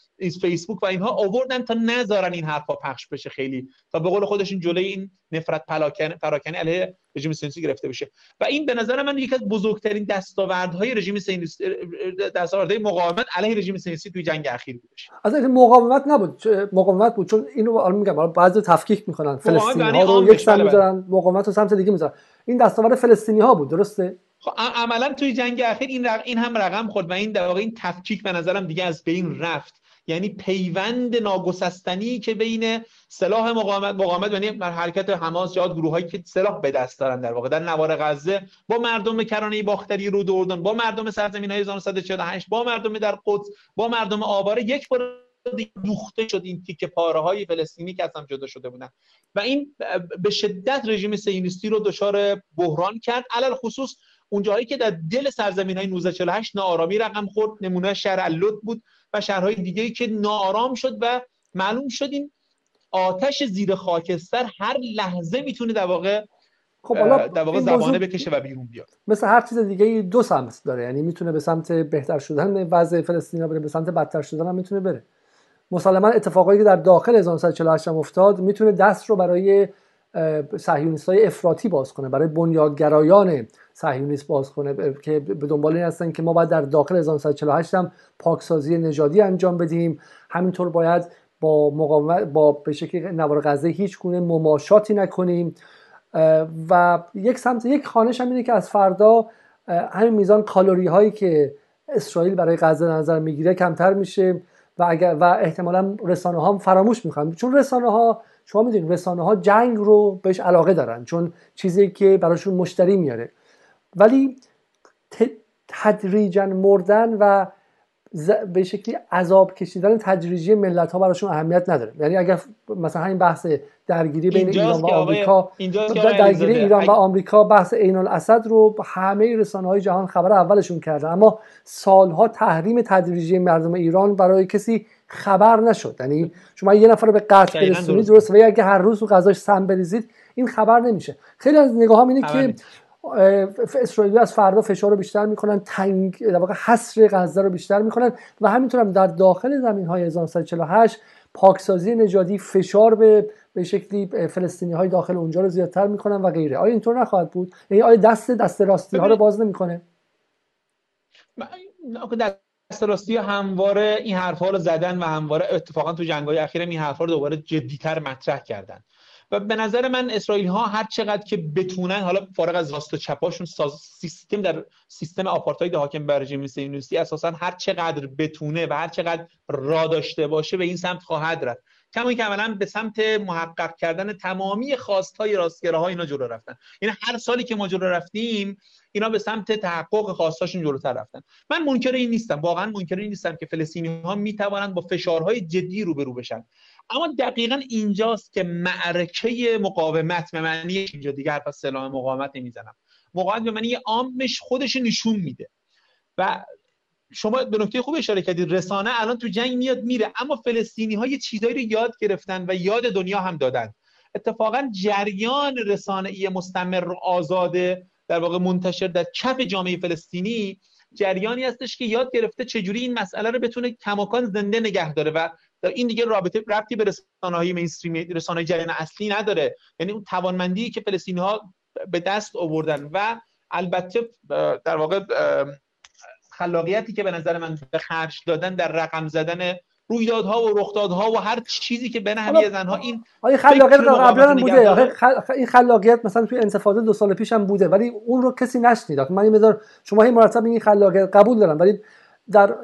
B: فیسبوک و اینها آوردن تا نذارن این حرفا پخش بشه خیلی. تا به قول خودشون جلوی این نفرت پراکنی علیه رژیم سیونیستی گرفته بشه. و این به نظر من یکی از بزرگترین دستاوردهای رژیم سیونیستی دستاوردهای مقاومت علیه رژیم سیونیستی توی جنگ اخیر بودش.
A: از این مقاومت نبود مقاومت بود چون اینو الان میگم بعضی تفکیک می‌کنن فلسطینی ها رو یک سمت بله. می‌ذارن مقاومت رو سمت دیگه می‌ذارن. این دستاورد فلسطینی ها بود درسته؟
B: خب عملا توی جنگ اخیر این این هم رقم خورد و این در واقع این تفکیک به نظرم دیگه از بین رفت. یعنی پیوند ناگسستنی که بین سلاح مقاومت مقاومت یعنی حرکت حماس یا گروه هایی که سلاح به دست دارن در واقع در نوار غزه با مردم کرانه باختری رو اردن با مردم سرزمین های 1948 با مردم در قدس با مردم آواره یک بار دوخته شد این تیکه پاره های فلسطینی که از هم جدا شده بودن. و این به شدت رژیم سیونیستی رو دچار بحران کرد علل خصوص اون جایی که در دل سرزمین های 1948 ناآرامی رقم خورد نمونه شهر اللوت بود و شهرهای دیگه که ناآرام شد و معلوم شد این آتش زیر خاکستر هر لحظه می‌تونه در واقع خب حالا در واقع زبانه بکشه و بیرون بیاد.
A: مثل هر چیز دیگه دو سمت داره یعنی می‌تونه به سمت بهتر شدن وضع فلسطین بره به سمت بدتر شدن هم می‌تونه بره. مسلما اتفاقایی که در داخل 1948 هم افتاد می‌تونه دست رو برای صهیونیست های افراطی باز کنه برای بنیادگرایان صهیونیست باز کنه که به دنبال این هستن که ما باید در داخل 1948 هم پاکسازی نژادی انجام بدیم. همینطور باید با مقاومت با به شکل نوار غزه هیچ گونه مماشاتی نکنیم. و یک سمت یک خانش هم اینه که از فردا همین میزان کالری هایی که اسرائیل برای غزه نظر می‌گیره کمتر میشه و اگر و احتمالا رسانه ها هم فراموش می‌کنن. چون رسانه ها شما می‌دونید رسانه ها جنگ رو بهش علاقه دارن چون چیزی که براشون مشتری میاره. ولی تدریجا مردن و به شکلی عذاب کشیدن تدریجی ملت ها براشون اهمیت نداره. یعنی اگر مثلا این بحث درگیری بین ایران و آمریکا درگیری ایران و آمریکا بحث عین الاسد رو همه رسانه های جهان خبر اولشون کرده اما سالها تحریم تدریجی مردم ایران برای کسی خبر نشد. یعنی شما یه نفر به قتل برسونید درست. و اگه هر روز رو غذاش سم بریزید این خبر نمیشه. خیلی از نگاه هم اینه که اسرائیلی از فردا فشار رو بیشتر می‌کنن تنگ در واقع حصر غزه رو بیشتر می‌کنن و همینطور هم در داخل زمین های 1948 پاکسازی نژادی فشار به به شکلی فلسطینی های داخل اونجا رو زیادتر می‌کنن و غیره. آیا اینطور نخواهد بود؟ یعنی آیا دست دست راستی ها رو باز نمی‌کنه؟
B: دست راستی همواره این حرف رو زدن و همواره اتفاقا تو جنگ های اخیر این حرف رو دوباره جدیتر مطرح کردن. و به نظر من اسرائیل ها هر چقدر که بتونن حالا فارغ از راست و چپاشون سیستم در سیستم آپارتاید حاکم بر رژیم سیونیستی اساسا هر چقدر بتونه و هر چقدر را داشته باشه به این سمت خواهد رفت. کما که عملا به سمت محقق کردن تمامی خواستهای راستگراها اینا جلو رفتن. یعنی هر سالی که ما جلو رفتیم اینا به سمت تحقق خواستاشون جلوتر رفتن. من منکر این نیستم. واقعا منکر این نیستم که فلسطینی ها می‌توانند با فشارهای جدی روبرو بشن. اما دقیقا اینجاست که معرکه مقاومت به معنی اینجا حرف از سلام مقاومت نمی‌زنم. مقاومت به معنی عامش خودش نشون میده. و شما به نکته خوب اشاره کردید رسانه الان تو جنگ میاد میره. اما فلسطینی ها یه چیزایی رو یاد گرفتن و یاد دنیا هم دادن. اتفاقا جریان رسانه ای مستمر و آزاده در واقع منتشر در کف جامعه فلسطینی جریانی هستش که یاد گرفته چجوری این مسئله رو بتونه کماکان زنده نگه داره و این دیگه رابطه ربطی به رسانه های مینستریم رسانه جریان اصلی نداره. یعنی اون توانمندی که فلسطینی ها به دست آوردن و البته در واقع خلاقیتی که به نظر من به خرج دادن در رقم زدن رویدادها و رخدادها و هر چیزی که بین همه زنها این
A: آیا خلاقیت قبلا هم بوده. این خلاقیت مثلا توی انتفاضه دو سال پیش هم بوده. ولی اون رو کسی نشنید. من این شما این مرتب این خلاقیت قبول دارم. ولی در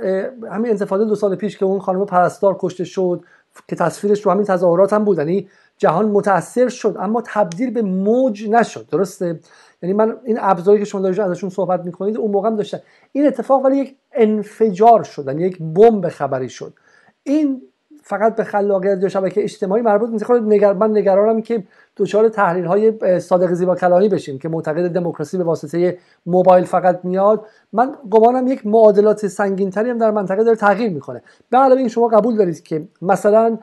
A: همین انتفاضه دو سال پیش که اون خانم پرستار کشته شد که تصویرش رو همین تظاهرات هم بود یعنی جهان متاثر شد اما تبدیل به موج نشد درسته؟ یعنی من این ابزاری که شما دارید ازشون صحبت می‌کنید اون موقع هم داشتن. این اتفاق ولی یک انفجار شد یعنی یک بمب خبری شد. این فقط به خلاقیت یا شبکه اجتماعی مربوط نیست. خود نگر... من نگرانم که دچار تحلیل های صادق زیبا کلامی بشیم که معتقد دموکراسی به واسطه موبایل فقط میاد. من گمانم یک معادلات سنگین تری هم در منطقه داره تغییر می‌کنه. به علاوه این شما قبول دارید که مثلا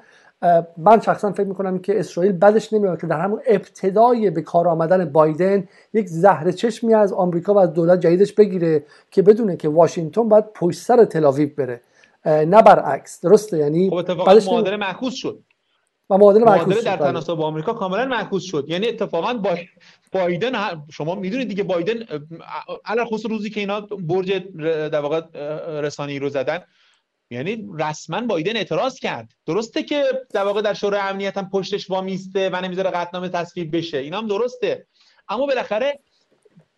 A: من شخصا فکر می‌کنم که اسرائیل بدش نمیاد که در همون ابتدای به کار آمدن بایدن یک زهر چشمی از آمریکا و از دولت جدیدش بگیره که بدونه که واشنگتن باید پشت سر تلاویو بره. نه برعکس. درسته؟ یعنی
B: خب اتفاقا معادله معکوس شد.
A: و معادله معکوس
B: در تناسب با آمریکا کاملا معکوس شد. یعنی اتفاقا با بایدن شما می‌دونید دیگه بایدن علل خصوص روزی که اینا برج در واقع رسانه‌ای رو زدن یعنی رسما بایدن اعتراض کرد. درسته که در واقع در شورای امنیت هم پشتش وامیسته و نمی‌ذاره قطعنامه تصویب بشه. اینا هم درسته. اما بالاخره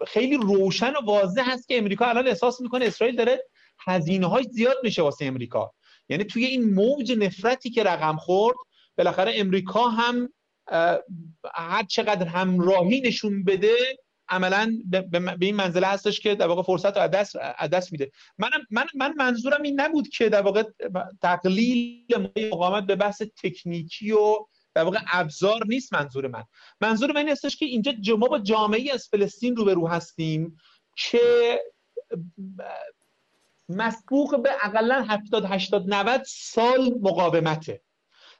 B: خیلی روشن و واضح هست که امریکا الان احساس می‌کنه اسرائیل داره هزینه های زیاد میشه واسه امریکا. یعنی توی این موج نفرتی که رقم خورد بالاخره امریکا هم هر چقدر همراهی نشون بده عملا به این منزله هستش که در واقع فرصت رو دست, دست میده. من, من, من منظورم این نبود که در واقع تقلیل مقاومت به بحث تکنیکی و در واقع ابزار نیست منظور من. منظور من این هستش که اینجا ما با جامعه از فلسطین روبرو هستیم که مسبوق به اقلا 70 80 90 سال مقاومته.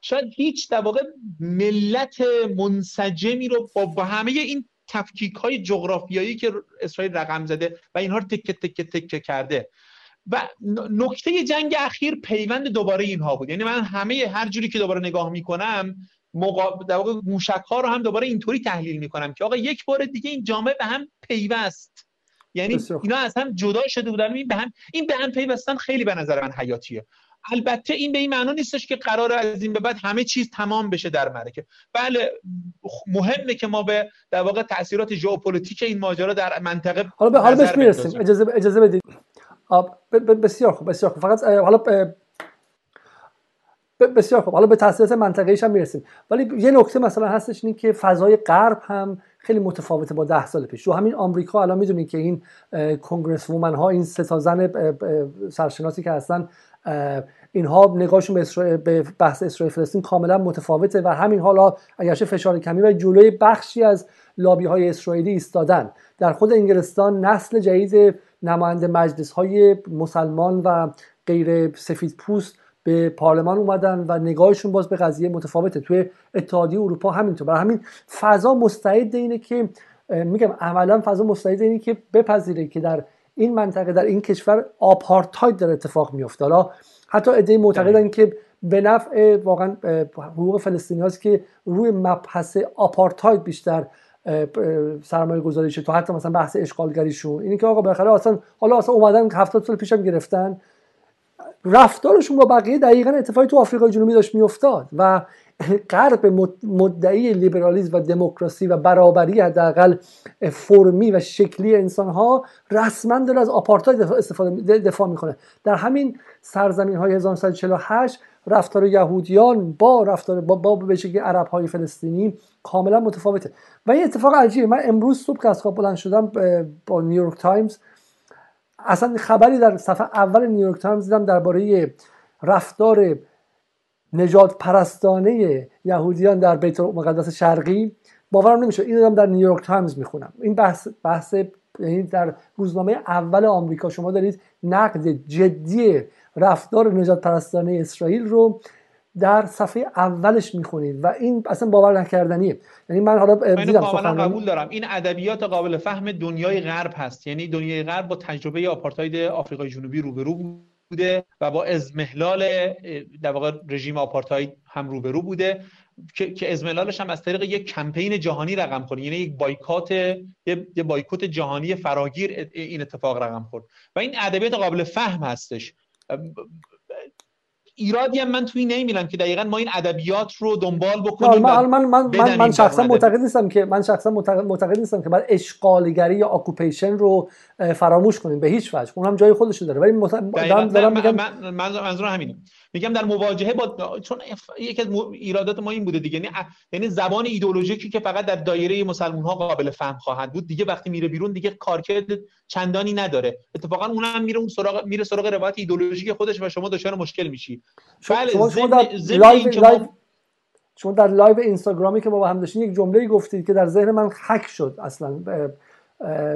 B: شاید هیچ در واقع ملت منسجمی رو با همه این تفکیک های جغرافیایی که اسرائیل رقم زده و اینها رو تکه تکه تکه کرده. و نکته جنگ اخیر پیوند دوباره اینها بود. یعنی من همه هر جوری که دوباره نگاه می‌کنم مقا... در واقع موشک ها رو هم دوباره اینطوری تحلیل می‌کنم که آقا یک بار دیگه این جامعه به هم پیوست. یعنی اینا از هم جدا شده بودن. این به هم این به هم پیوستن خیلی به نظر من حیاتیه. البته این به این معنا نیستش که قرار از این به بعد همه چیز تمام بشه در معرکه بله مهمه که ما به در واقع تاثیرات ژئوپلیتیک این ماجرا در منطقه
A: حالا به حالا بهش می‌رسیم. اجازه اجازه بدید. بسیار خوب بسیار خوب. فقط حالا بسیار خوب. حالا به تاثیرات منطقه هم می‌رسیم. ولی یه نکته مثلا هستش این که فضای غرب هم خیلی متفاوته با ده سال پیش. رو همین آمریکا الان می‌دونید که این کنگرس وومن ها این سه تا زن سرشناسی که هستن اینها نگاهشون به, به بحث اسرائیل فلسطین کاملا متفاوته و همین حالا اگرچه فشار کمی و جلوی بخشی از لابی های اسرائیلی ایستادن. در خود انگلستان نسل جدید نماینده مجلس های مسلمان و غیر سفید پوست به پارلمان اومدن و نگاهشون باز به قضیه متفاوته. توی اتحادیه اروپا همینطور. برای همین فضا مستعد اینه که میگم عملا فضا مستعد اینه که بپذیره که در این منطقه در این کشور آپارتاید در اتفاق میفته حالا حتی ایده معتقدن که به نفع واقعا حقوق فلسطینی هاست که روی مبحث آپارتاید بیشتر سرمایه گذاری شه تو حتی مثلا بحث اشغالگریشون. اینی که آقا بالاخره اصلا حالا اصلا اومدن 70 سال پیشم گرفتن. رفتارشون با بقیه دقیقا اتفاقی تو آفریقای جنوبی داشت میافتاد و غرب مدعی لیبرالیسم و دموکراسی و برابری حداقل فرمی و شکلی انسان ها رسما داره از آپارتاید استفاده دفاع می‌کنه. در همین سرزمین های 1948 رفتار یهودیان با رفتار با, با به عرب های فلسطینی کاملا متفاوته. و این اتفاق عجیبه. من امروز صبح که از خواب بلند شدم با نیویورک تایمز اصلا خبری در صفحه اول نیویورک تایمز دیدم درباره رفتار نژادپرستانه یهودیان در بیت المقدس شرقی باورم نمیشه این دارم در نیویورک تایمز می‌خونم. این بحث بحث یعنی در روزنامه اول آمریکا شما دارید نقد جدی رفتار نژادپرستانه اسرائیل رو در صفحه اولش می‌خونید و این اصلا باور نکردنیه. یعنی من حالا
B: دیدم قبول دارم. این ادبیات قابل فهم دنیای غرب هست. یعنی دنیای غرب با تجربه آپارتاید آفریقای جنوبی روبرو بوده و با ازمهلال در واقع رژیم آپارتاید هم روبرو بوده که, ازمهلالش هم از طریق یک کمپین جهانی رقم خورد. یعنی یک بایکات یه بایکوت جهانی فراگیر این اتفاق رقم خورد. و این ادبیات قابل فهم هستش. ایرادی هم من توی نمی‌بینم که دقیقا ما این ادبیات رو دنبال بکنیم
A: من من من من, من شخصا معتقد نیستم که من شخصا معتقد نیستم که بعد اشغالگری یا اکوپیشن رو فراموش کنیم به هیچ وجه. اونم جای خودش داره. ولی
B: دارم دارم میگم من منظور همینه. میگم در مواجهه با چون یکی از ایرادات ما این بوده دیگه. یعنی یعنی زبان ایدئولوژیکی که فقط در دایره مسلمان ها قابل فهم خواهد بود. دیگه وقتی میره بیرون دیگه کارکرد چندانی نداره. اتفاقا اونم میره اون سراغ میره سراغ روایت ایدئولوژیک خودش و شما دچار مشکل میشی.
A: بله شما, شما در لایو, لایو شما در live اینستاگرامی که ما با هم داشتین یک جمله گفتید که در ذهن من حک شد اصلا.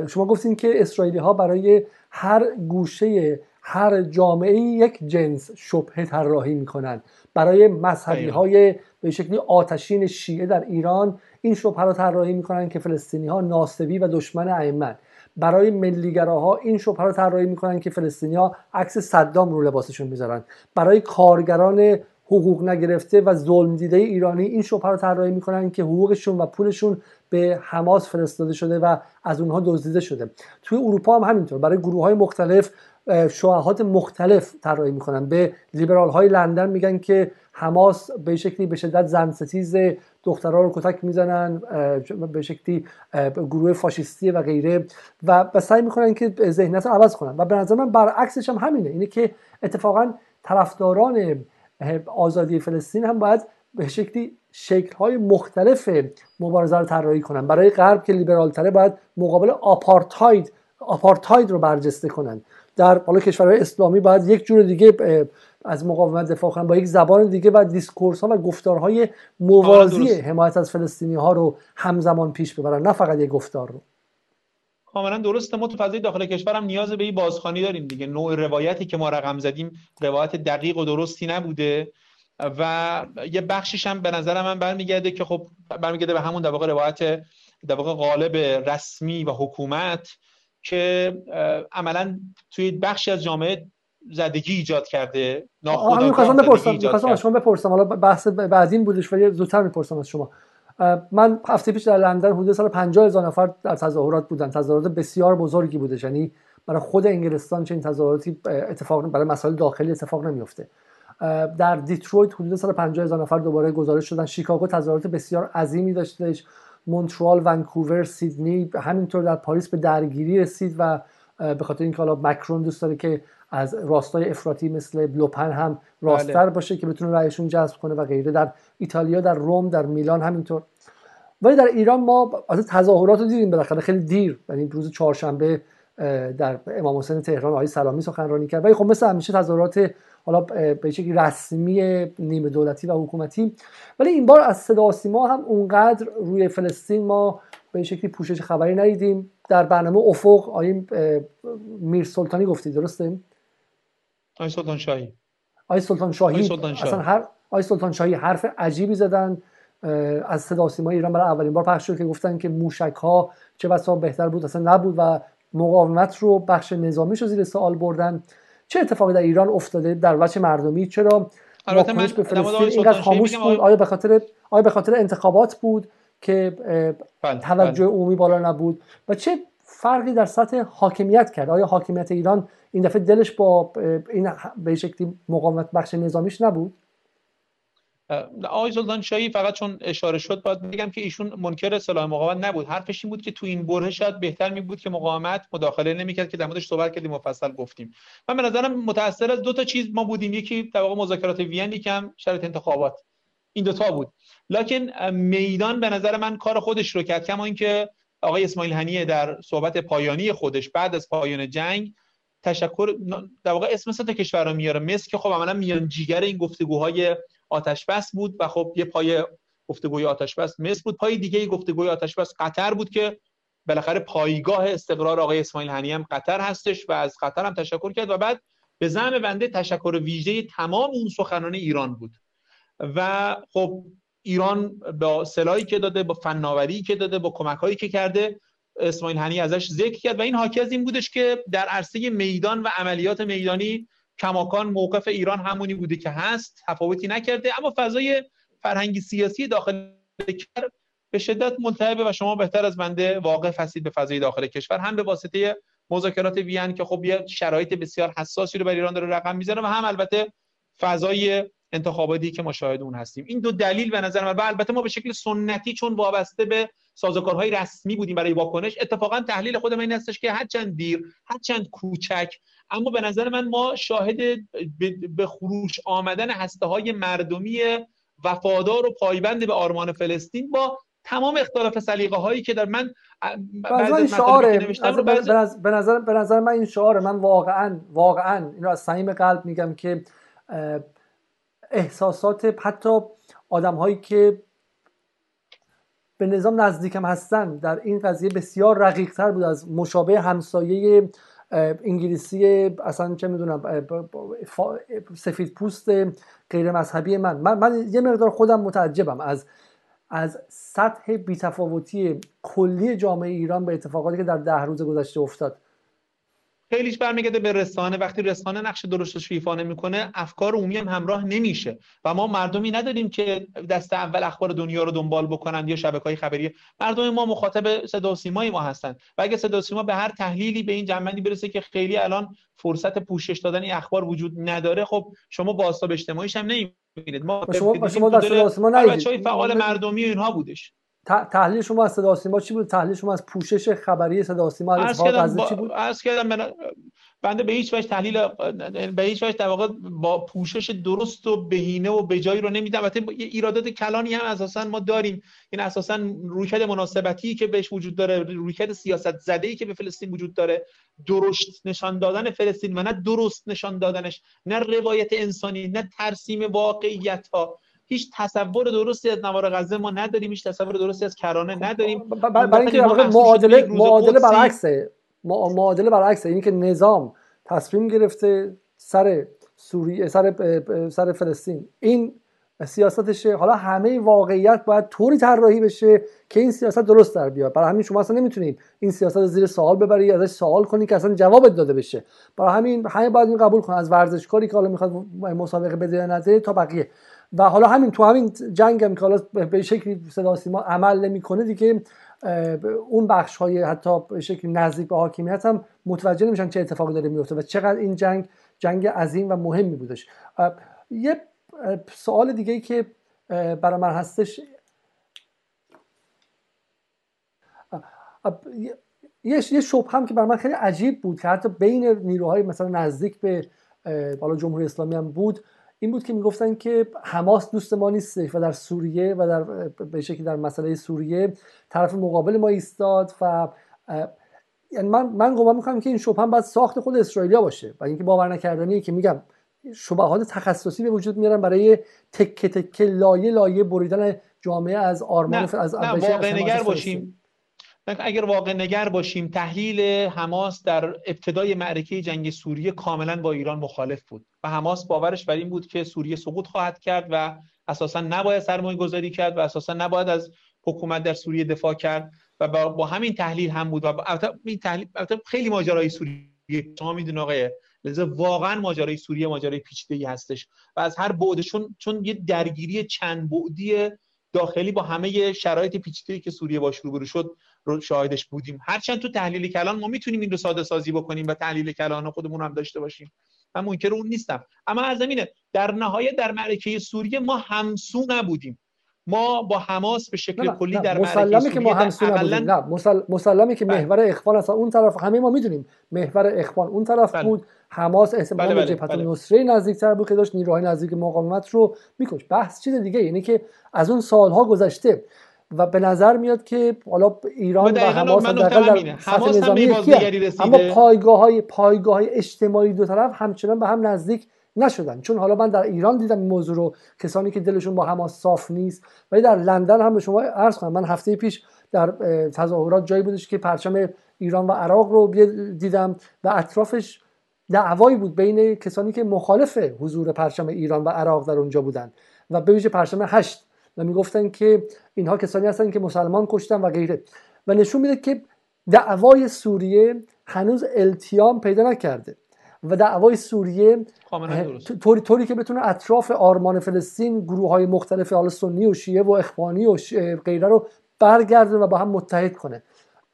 A: شما گفتین که اسرائیلی ها برای هر گوشه هر جامعه یک جنس شبه طراحی می‌کنن. برای مذهبی های به شکلی آتشین شیعه در ایران این شبه رو طراحی می‌کنن که فلسطینی ها ناسبی و دشمن ائمه. برای ملیگراها این شبه رو طراحی می‌کنن که فلسطینی ها عکس صدام رو لباسشون می‌ذارن. برای کارگران حقوق نگرفته و ظلم دیده ایرانی این شبه رو طراحی می‌کنن که حقوقشون و پولشون به حماس فرستاده شده و از اونها دزدیده شده. توی اروپا هم همینطور. برای گروه های مختلف شواهات مختلف طراحی می‌کنن. به لیبرال های لندن میگن که حماس به شکلی به شدت زن ستیز دخترها رو کتک می‌زنن به شکلی گروه فاشیستی و غیره. و سعی می‌کنن که ذهنیت رو عوض کنن. و به نظر من برعکسش هم همینه. اینه که اتفاقا طرفداران آزادی فلسطین هم باید به شکلی شکل های مختلف مبارزه رو طراحی کنن. برای غرب که لیبرال تره باید مقابل آپارتاید آپارتاید رو برجسته کنن. در حالا کشورهای اسلامی باید یک جور دیگه از مقاومت دفاع کنن با یک زبان دیگه و discourse ها و گفتارهای موازی حمایت از فلسطینی ها رو همزمان پیش ببرن نه فقط یک گفتار رو.
B: کاملا درسته. ما تو فضای داخل کشور هم نیاز به این بازخوانی داریم دیگه. نوع روایتی که ما رقم زدیم روایت دقیق و درستی نبوده و یه بخشیش هم به نظر من برمیگرده که خب برمیگرده به همون در واقع روایت در واقع غالب رسمی و حکومت که عملا توی بخشی از جامعه زدگی ایجاد کرده
A: ناخودآگاه می‌خواستم بپرسم می‌خواستم شما بپرسم. حالا بحث بعدین بودش ولی زودتر می‌پرسم از شما. من هفته پیش در لندن حدود سال 50 هزار نفر در تظاهرات بودن. تظاهرات بسیار بزرگی بودش. یعنی برای خود انگلستان چه این تظاهراتی اتفاق برای مسائل داخلی اتفاق نمیفته در دیترویت حدود سال 50 هزار نفر دوباره گزارش شدن. شیکاگو تظاهرات بسیار عظیمی داشتش. مونترال ونکوور سیدنی همینطور در پاریس به درگیری رسید و به خاطر اینکه حالا مکرون دوست داره که از راستای افراطی مثل لوپن هم راستتر بله. باشه که بتونه رأیشون جذب کنه و غیره. در ایتالیا در روم در میلان همینطور. ولی در ایران ما از تظاهرات رو دیدیم بالاخره خیلی دیر. یعنی روز چهارشنبه در امام حسین تهران آقای سلامی سخنرانی کرد. ولی خب مثل همیشه تظاهرات حالا به شکلی رسمی نیمه دولتی و حکومتی. ولی این بار از صدا سیما هم اونقدر روی فلسطین ما به شکلی پوشش خبری ندیدیم. در برنامه افق آقای میر سلطانی گفتی درسته؟
B: آقای سلطان شاهی.
A: آقای سلطان شاهی. اصلا هر آقای سلطان شاهی حرف عجیبی زدن از صدا سیما ایران. برای اولین بار پخش شد که گفتن که موشک ها چه بسا بهتر بود. اصلا نبود و مقاومت رو بخش نظامی رو زیر سوال بردن. چه اتفاقی در ایران افتاده در وجه مردمی؟ چرا واکنش به فلسطین اینقدر خاموش بود؟ آیا به خاطر آیا به خاطر انتخابات بود که بله، توجه بله. عمومی بالا نبود؟ و چه فرقی در سطح حاکمیت کرد؟ آیا حاکمیت ایران این دفعه دلش با این به شکلی مقاومت بخش نظامیش نبود؟
B: آقای سلطان شاهی فقط چون اشاره شد باید بگم که ایشون منکر اصطلاح مقاومت نبود. حرفش این بود که تو این بره شاید بهتر می بود که مقاومت مداخله نمی‌کرد که در موردش صحبت کردیم مفصل گفتیم. من به نظرم متاثر از دو تا چیز ما بودیم. یکی در واقع مذاکرات وین یکم شرط انتخابات. این دوتا بود. لکن میدان به نظر من کار خودش رو کرد کما اینکه آقای اسماعیل هنیه در صحبت پایانی خودش بعد از پایان جنگ تشکر در واقع اسم سه کشور رو میاره. مصر که خب عملا میان جیگر این گفتگوهای آتش بس بود و خب یه پای گفتگوی آتش بس مصر بود. پای دیگه گفتگوی آتش بس قطر بود که بالاخره پایگاه استقرار آقای اسماعیل هنی هم قطر هستش و از قطر هم تشکر کرد و بعد به زعم بنده تشکر ویژه تمام اون سخنان ایران بود. و خب ایران با سلاحی که داده با فناوری که داده با کمک هایی که کرده اسماعیل هنی ازش ذکر کرد و این حاکی از این بودش که در عرصه میدان و عملیات میدانی کماکان موقف ایران همونی بوده که هست تفاوتی نکرده اما فضای فرهنگی سیاسی داخل کشور به شدت ملتهبه و شما بهتر از بنده واقع هستید به فضای داخل کشور. هم به واسطه مذاکرات وین که خب یه شرایط بسیار حساسی رو بر ایران داره رقم می‌زنه و هم البته فضای انتخاباتی که ما اون هستیم. این دو دلیل به نظر من و البته ما به شکل سنتی چون وابسته به سازوکارهای رسمی بودیم برای واکنش اتفاقا تحلیل خود من این هستش که هرچند دیر هرچند کوچک اما به نظر من ما شاهد به خروش آمدن هسته های مردمی وفادار و پایبند به آرمان فلسطین با تمام اختلاف سلیقه هایی که در من
A: بعضی شعاره. به نظر به نظر من این شعاره من واقعا واقعا این رو از صمیم قلب میگم که احساسات حتی آدم هایی که به نظام نزدیکم هستن در این قضیه بسیار رقیق تر بود از مشابه همسایه انگلیسی اصلا چه می‌دونم سفید پوست غیر مذهبی من. من من یه مقدار خودم متعجبم از از سطح بیتفاوتی کلی جامعه ایران به اتفاقاتی که در ده روز گذشته افتاد
B: خیلیش برمیگرده به رسانه. وقتی رسانه نقش درستش ایفا می‌کنه افکار عمومی هم همراه نمیشه. و ما مردمی نداریم که دست اول اخبار دنیا رو دنبال بکنن یا شبکه های خبری. مردم ما مخاطب صدا و سیمای ما هستن. و اگه صدا و سیما به هر تحلیلی به این جنبندی برسه که خیلی الان فرصت پوشش دادن این اخبار وجود نداره خب شما بازتاب اجتماعیش هم نمی‌بینید. ما
A: شما شما در صدا و سیما
B: فعال مردمی اینها بودش.
A: تحلیل شما از صدا سیما چی بود؟ تحلیل شما از پوشش خبری صدا سیما از
B: چی بود؟ از کردم بنده به هیچ وجه تحلیل به هیچ وجه در واقع با پوشش درست و بهینه و بجایی رو نمیدم. البته یه ایرادات کلانی هم اساسا ما داریم. این اساسا رویکرد مناسبتی که بهش وجود داره رویکرد سیاست زده ای که به فلسطین وجود داره. درست نشان دادن فلسطین و نه درست نشان دادنش نه روایت انسانی نه ترسیم واقعیت ها هیچ تصور درستی از نوار غزه ما نداریم هیچ تصور درستی از کرانه نداریم.
A: برای اینکه معادله معادله برعکسه. معادله برعکسه. اینی که نظام تصمیم گرفته سر سوریه سر سر فلسطین. این سیاستشه. حالا همه واقعیت باید طوری طراحی بشه که این سیاست درست در بیاد. برای همین شما اصلا نمی‌تونید این سیاست زیر سوال ببری ازش سوال کنی که اصلا جوابت داده بشه. برای همین همه باید این قبول کن از ورزشکاری که حالا می‌خواد مسابقه بده نده تا بقیه. و حالا همین تو همین جنگ هم که حالا به شکلی صدا سیما عمل نمی‌کنه دیگه اون بخش های حتی به شکلی نزدیک به حاکمیت هم متوجه نمیشن چه اتفاقی داره میفته و چقدر این جنگ جنگ عظیم و مهمی بودش. یه سوال دیگه ای که برای من هستش. یه یه شبه هم که برای من خیلی عجیب بود که حتی بین نیروهای مثلا نزدیک به بالا جمهوری اسلامی هم بود این بود که می‌گفتن که حماس دوست ما نیستش و در سوریه و در به شکلی در مسئله سوریه طرف مقابل ما ایستاد و یعنی من من گمان می‌کنم که این شبهه باید ساخت خود اسرائیلیا باشه و اینکه باور نکردنیه که میگم شبهات تخصصی به وجود میارن برای تکه تکه لایه لایه بریدن جامعه از آرمان
B: نه، از نه واقع نگر باشیم. اگر واقع نگر باشیم تحلیل حماس در ابتدای معرکه جنگ سوریه کاملا با ایران مخالف بود و حماس باورش بر این بود که سوریه سقوط خواهد کرد و اساسا نباید سرمایه گذاری کرد و اساسا نباید از حکومت در سوریه دفاع کرد و با, همین تحلیل هم بود و این تحلیل خیلی ماجرای سوریه شما میدون آقای لذا واقعا ماجرای سوریه ماجرای پیچیده‌ای هستش و از هر بعدشون چون یه درگیری چند بعدی داخلی با همه شرایط پیچیده‌ای که سوریه باش روبرو شد رو شاهدش بودیم هرچند تو تحلیل کلان ما می‌تونیم این رو ساده سازی بکنیم و تحلیل کلان خودمون هم داشته باشیم من منکر اون نیستم اما از زمینه در نهایت در معرکه سوریه ما همسو نبودیم ما با حماس به شکل کلی در
A: مسلمه که ما همسو نبودیم نه مسلمه که بله. محور اخوان اصلا اون طرف همه ما می‌دونیم محور اخوان اون طرف بله. بود حماس احتمالاً بله بله. جبهت بله. نصره نزدیکتر بود که داشت نیروهای نزدیک مقاومت رو میکش بحث چیز دیگه یعنی که از اون سالها گذشته و به نظر میاد که حالا ایران و حماس در سطح نظامی اما پایگاه های پایگاه های اجتماعی دو طرف همچنان به هم نزدیک نشدن. چون حالا من در ایران دیدم این موضوع رو. کسانی که دلشون با حماس صاف نیست. ولی در لندن هم به شما عرض کنم. من هفته پیش در تظاهرات جایی بودش که پرچم ایران و عراق رو دیدم و اطرافش دعوایی بود بین کسانی که مخالف حضور پرچم ایران و عراق در اونجا بودن. و به ویژه پرچم هشت. و می‌گفتن که اینها کسانی هستن که مسلمان کشتن و غیره. و نشون میده که دعوای سوریه هنوز التیام پیدا نکرده. و دعوای سوریه طوری طوری که بتونه اطراف آرمان فلسطین گروه های مختلف حال سنی و شیعه و اخوانی و غیره رو برگرده و با هم متحد کنه.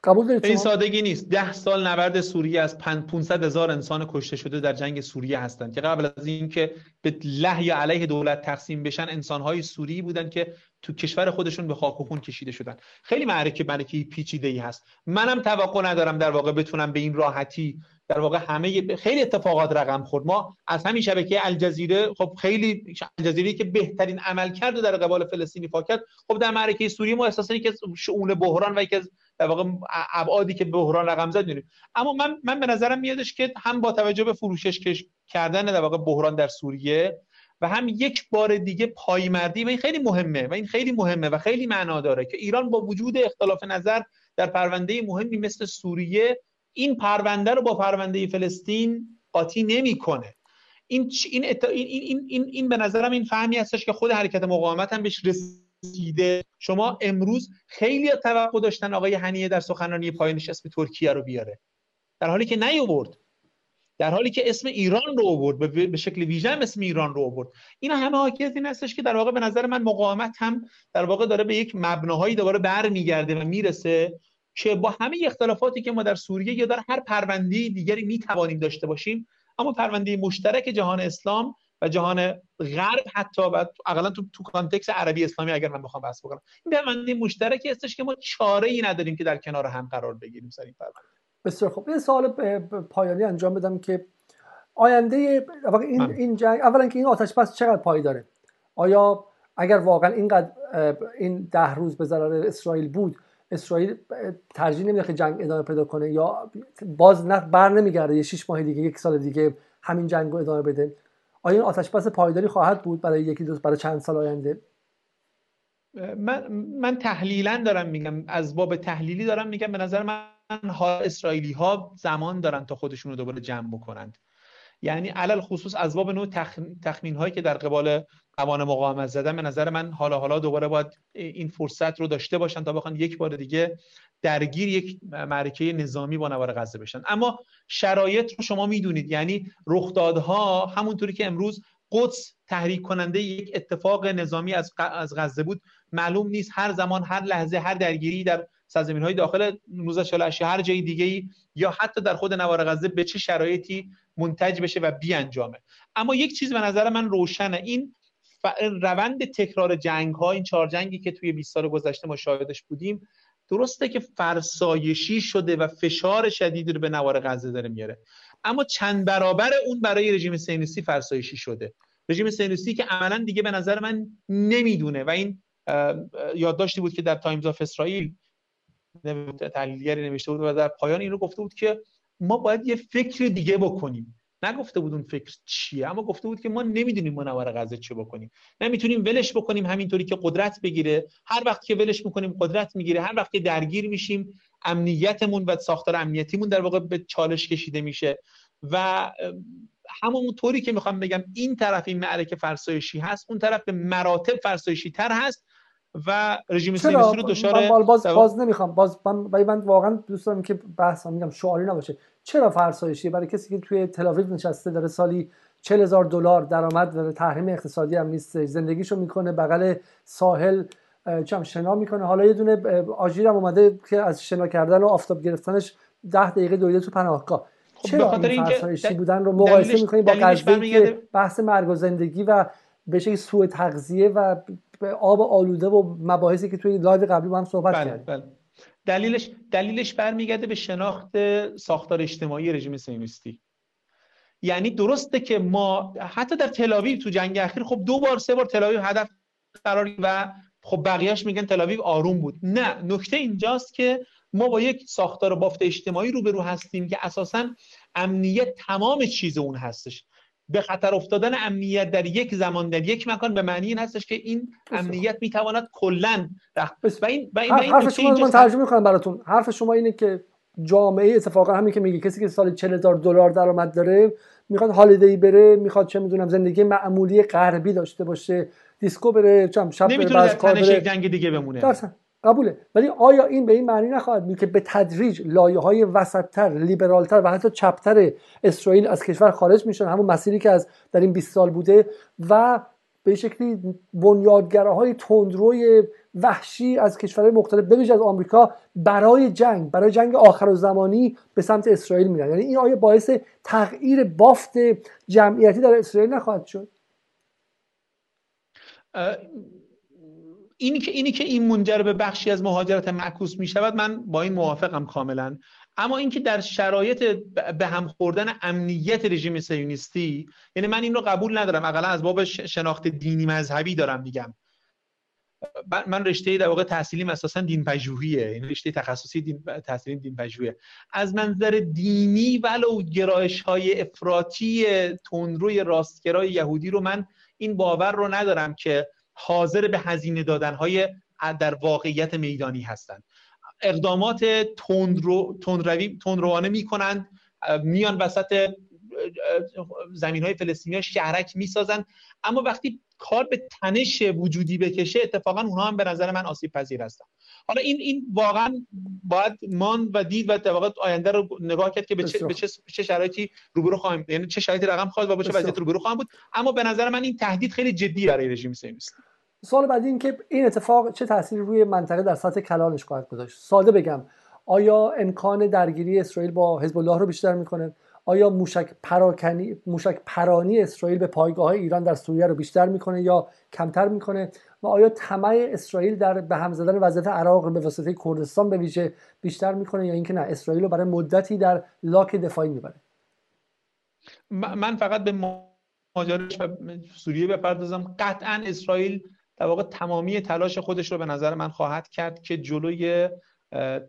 B: قبول دارید این سادگی نیست. ده سال نبرد سوریه از 500 هزار انسان کشته شده در جنگ سوریه هستند که قبل از اینکه به له یا علیه دولت تقسیم بشن انسانهای سوری بودن که تو کشور خودشون به خاک و خون کشیده شدن خیلی معرکه معرکه پیچیده ای هست. منم توقع ندارم در واقع بتونم به این راحتی در واقع همه خیلی اتفاقات رقم خورد. ما از همین شبکه الجزیره خب خیلی الجزیره که بهترین عمل کرد در قبال فلسطینی کرد خب در معرکه سوریه ما احساسا که از شؤون بحران و یکی از در واقع ابعادی که بحران رقم زد می‌بینیم اما من من به نظرم میادش که هم با توجه به فروشش کردن در واقع بحران در سوریه و هم یک بار دیگه پایمردی و این خیلی مهمه و این خیلی مهمه و خیلی معنا داره که ایران با وجود اختلاف نظر در پرونده مهمی مثل سوریه این پرونده رو با پرونده فلسطین قاطی نمی‌کنه. این این, این این این به نظرم این فهمی هستش که خود حرکت مقاومت هم بهش رسیده شما امروز خیلی توقع داشتن آقای هنیه در سخنرانی پایانش اسم ترکیه رو بیاره. در حالی که نیاورد. در حالی که اسم ایران رو آورد به شکل ویژه اسم ایران رو آورد. اینا همه حاکی از این هستش که در واقع به نظر من مقاومت هم در واقع داره به یک مبناهایی دوباره برمیگرده و می‌رسه که با همه اختلافاتی که ما در سوریه یا در هر پرونده دیگری می‌توانیم داشته باشیم اما پرونده مشترک جهان اسلام و جهان غرب حتی و اقلا تو تو کانتکس عربی اسلامی اگر من بخوام بحث بکنم. این پرونده مشترکی هستش که ما چاره ای نداریم که در کنار هم قرار بگیریم سر این پرونده
A: بسیار خوب. این سوال پایانی انجام بدم که آینده این این جنگ اولا که این آتش بس چقدر پای داره؟ آیا اگر واقعا اینقدر این ده روز به ضرر اسرائیل بود اسرائیل ترجیح نمیده که جنگ ادامه پیدا کنه یا باز نه بر نمیگرده یه شش ماه دیگه یک سال دیگه همین جنگ رو ادامه بده؟ آیا این آتش بس پایداری خواهد بود برای یکی دو برای چند سال آینده؟
B: من من تحلیلا دارم میگم از باب تحلیلی دارم میگم به نظر من ها اسرائیلی ها زمان دارن تا خودشون رو دوباره جمع بکنند. یعنی علل خصوص از باب نوع تخمین هایی که در قبال توان مقاومت زدن به نظر من حالا حالا دوباره باید این فرصت رو داشته باشن تا بخوان یک بار دیگه درگیر یک معرکه نظامی با نوار غزه بشن. اما شرایط رو شما می‌دونید. یعنی رخدادها همونطوری که امروز قدس تحریک کننده یک اتفاق نظامی از از غزه بود معلوم نیست. هر زمان هر لحظه هر درگیری در سرزمین های داخل 1948 هر جای دیگه ای یا حتی در خود نوار غزه به چه شرایطی منتج بشه و بیانجامه. اما یک چیز به نظر من روشنه. این روند تکرار جنگ ها این چهار جنگی که توی 20 سال گذشته ما شاهدش بودیم درسته که فرسایشی شده و فشار شدیدی رو به نوار غزه داره میاره. اما چند برابر اون برای رژیم صهیونیستی فرسایشی شده. رژیم صهیونیستی که عملا دیگه به نظر من نمی‌دونه و این یادداشتی بود که در تایمز آف اسرائیل تحلیلگری نوشته بود و در پایان این رو گفته بود که ما باید یه فکر دیگه بکنیم. نگفته بود اون فکر چیه اما گفته بود که ما نمی‌دونیم با نوار غزه چه بکنیم. نمی‌تونیم ولش بکنیم همینطوری که قدرت بگیره. هر وقت که ولش می‌کنیم قدرت می‌گیره. هر وقت که درگیر میشیم امنیتمون و ساختار امنیتیمون در واقع به چالش کشیده میشه. و همون طوری که می‌خوام بگم این طرف این معرکه فرسایشی هست اون طرف به مراتب فرسایشی تر هست. و رژیم سیونیستی رو دچار
A: باز باز نمی‌خوام. باز من من واقعا دوست دارم که بحث میگم شعاری نباشه. چرا فرسایشی؟ برای کسی که توی تل نشسته داره سالی 40 هزار دلار درآمد داره تحریم اقتصادی هم نیست زندگیشو می‌کنه بغل ساحل چم شنا می‌کنه. حالا یه دونه آژیر هم اومده که از شنا کردن و آفتاب گرفتنش ده دقیقه دویده تو پناهگاه. خب چرا این فرسایشی بودن رو مقایسه می‌کنیم با قضیه که بحث مرگ و زندگی و به شکلی سوء تغذیه و آب آلوده و مباحثی که توی live قبلی با هم صحبت بله، کردیم. بله.
B: دلیلش دلیلش برمیگرده به شناخت ساختار اجتماعی رژیم صهیونیستی. یعنی درسته که ما حتی در تلاویو تو جنگ اخیر خب دو بار سه بار تلاویو هدف قرار و خب بقیهش میگن تلاویو آروم بود. نه نکته اینجاست که ما با یک ساختار بافت اجتماعی روبرو هستیم که اساسا امنیت تمام چیز اون هستش. به خطر افتادن امنیت در یک زمان در یک مکان به معنی این هستش که این امنیت می‌تواند کلا
A: و این و این, حرف شما من ترجمه می‌کنم براتون. حرف شما اینه که جامعه اتفاقا همین که میگه کسی که سال 40 هزار دلار درآمد داره می‌خواد هالیدی بره می‌خواد چه می‌دونم زندگی معمولی غربی داشته باشه دیسکو بره چم شب
B: بره کار بره جنگ دیگه بمونه.
A: قبوله. ولی آیا این به این معنی نخواهد بود که به تدریج لایه های وسطتر لیبرالتر و حتی چپتر اسرائیل از کشور خارج میشن؟ همون مسیری که از در این 20 سال بوده و به شکلی بنیادگره های تندروی وحشی از کشورهای مختلف بویژه از آمریکا برای جنگ برای جنگ آخر و زمانی به سمت اسرائیل میرن. یعنی این آیا باعث تغییر بافت جمعیتی در اسرائیل نخواهد شد؟
B: اینی که اینی که این منجر به بخشی از مهاجرت معکوس می شود من با این موافقم کاملا. اما اینکه در شرایط به هم خوردن امنیت رژیم سیونیستی یعنی من این رو قبول ندارم. اقلا از باب شناخت دینی مذهبی دارم میگم. من رشته در واقع تحصیلیم اساسا دین پژوهیه. این یعنی رشته تخصصی دین تحصیلی دین پژوهیه. از منظر دینی ولو گرایش های افراطی تندروی راستگرای یهودی رو من این باور رو ندارم که حاضر به هزینه دادنهای در واقعیت میدانی هستند. اقدامات تندرو تندروانه می‌کنند میان وسط زمین های فلسطینی ها شهرک می‌سازند اما وقتی کار به تنش وجودی بکشه اتفاقا اونها هم به نظر من آسیب پذیر هستن. حالا این این واقعا باید مان و دید و واقع آینده رو نگاه کرد که به چه, به چه, شرایطی روبرو خواهیم یعنی چه شرایطی رقم خواهد و با چه وضعیت روبرو خواهیم بود. اما به نظر من این تهدید خیلی جدی برای رژیم صهیونیستی.
A: سوال بعدی این که این اتفاق چه تأثیری روی منطقه در سطح کلانش خواهد گذاشت؟ ساده بگم آیا امکان درگیری اسرائیل با حزب الله رو بیشتر می‌کنه آیا موشک پراکنی موشک پرانی اسرائیل به پایگاه ایران در سوریه رو بیشتر می‌کنه یا کمتر می‌کنه؟ و آیا طمع اسرائیل در به هم زدن وضعیت عراق به واسطه کردستان به ویژه بیشتر می‌کنه یا اینکه نه اسرائیل رو برای مدتی در لاک دفاعی می‌بره؟
B: من فقط به ماجراش سوریه بپردازم. قطعا اسرائیل در واقع تمامی تلاش خودش رو به نظر من خواهد کرد که جلوی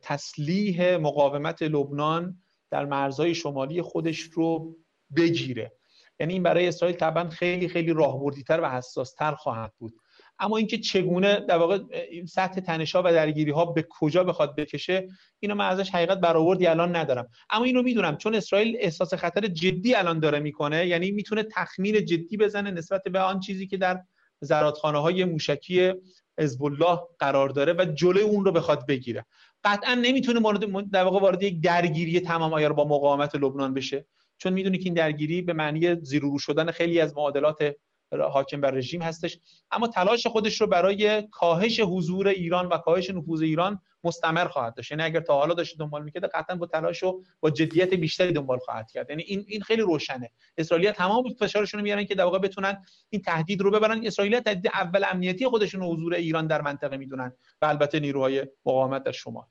B: تسلیح مقاومت لبنان در مرزهای شمالی خودش رو بگیره. یعنی این برای اسرائیل طبعا خیلی خیلی راهبردیتر و حساستر خواهد بود. اما اینکه چگونه در واقع سطح تنشا و درگیری ها به کجا بخواد بکشه اینو من ازش حقیقت برآوردی الان ندارم. اما اینو می‌دونم چون اسرائیل احساس خطر جدی الان داره می‌کنه یعنی می‌تونه تخمین جدی بزنه نسبت به آن چیزی که در زرادخانه های موشکی حزب الله قرار داره و جلوی اون رو بخواد بگیره. قطعا نمی‌تونه مورد در واقع وارد یک درگیری تمام آیار با مقاومت لبنان بشه. چون می‌دونی که این درگیری به معنی زیرورو شدن خیلی از معادلات حاکم بر رژیم هستش. اما تلاش خودش رو برای کاهش حضور ایران و کاهش نفوذ ایران مستمر خواهد داشت. یعنی اگر تا حالا داشته دنبال می‌کرده قطعا با تلاش و با جدیت بیشتری دنبال خواهد کرد. یعنی این این خیلی روشنه. اسرائیلیا تمام فشارشون رو میارن که در واقع بتونن این تهدید رو ببرن. اسرائیل تهدید اول امنیتی خودشون حضور ایران در منطقه می‌دونن و البته نیروهای مقاومت در شمال.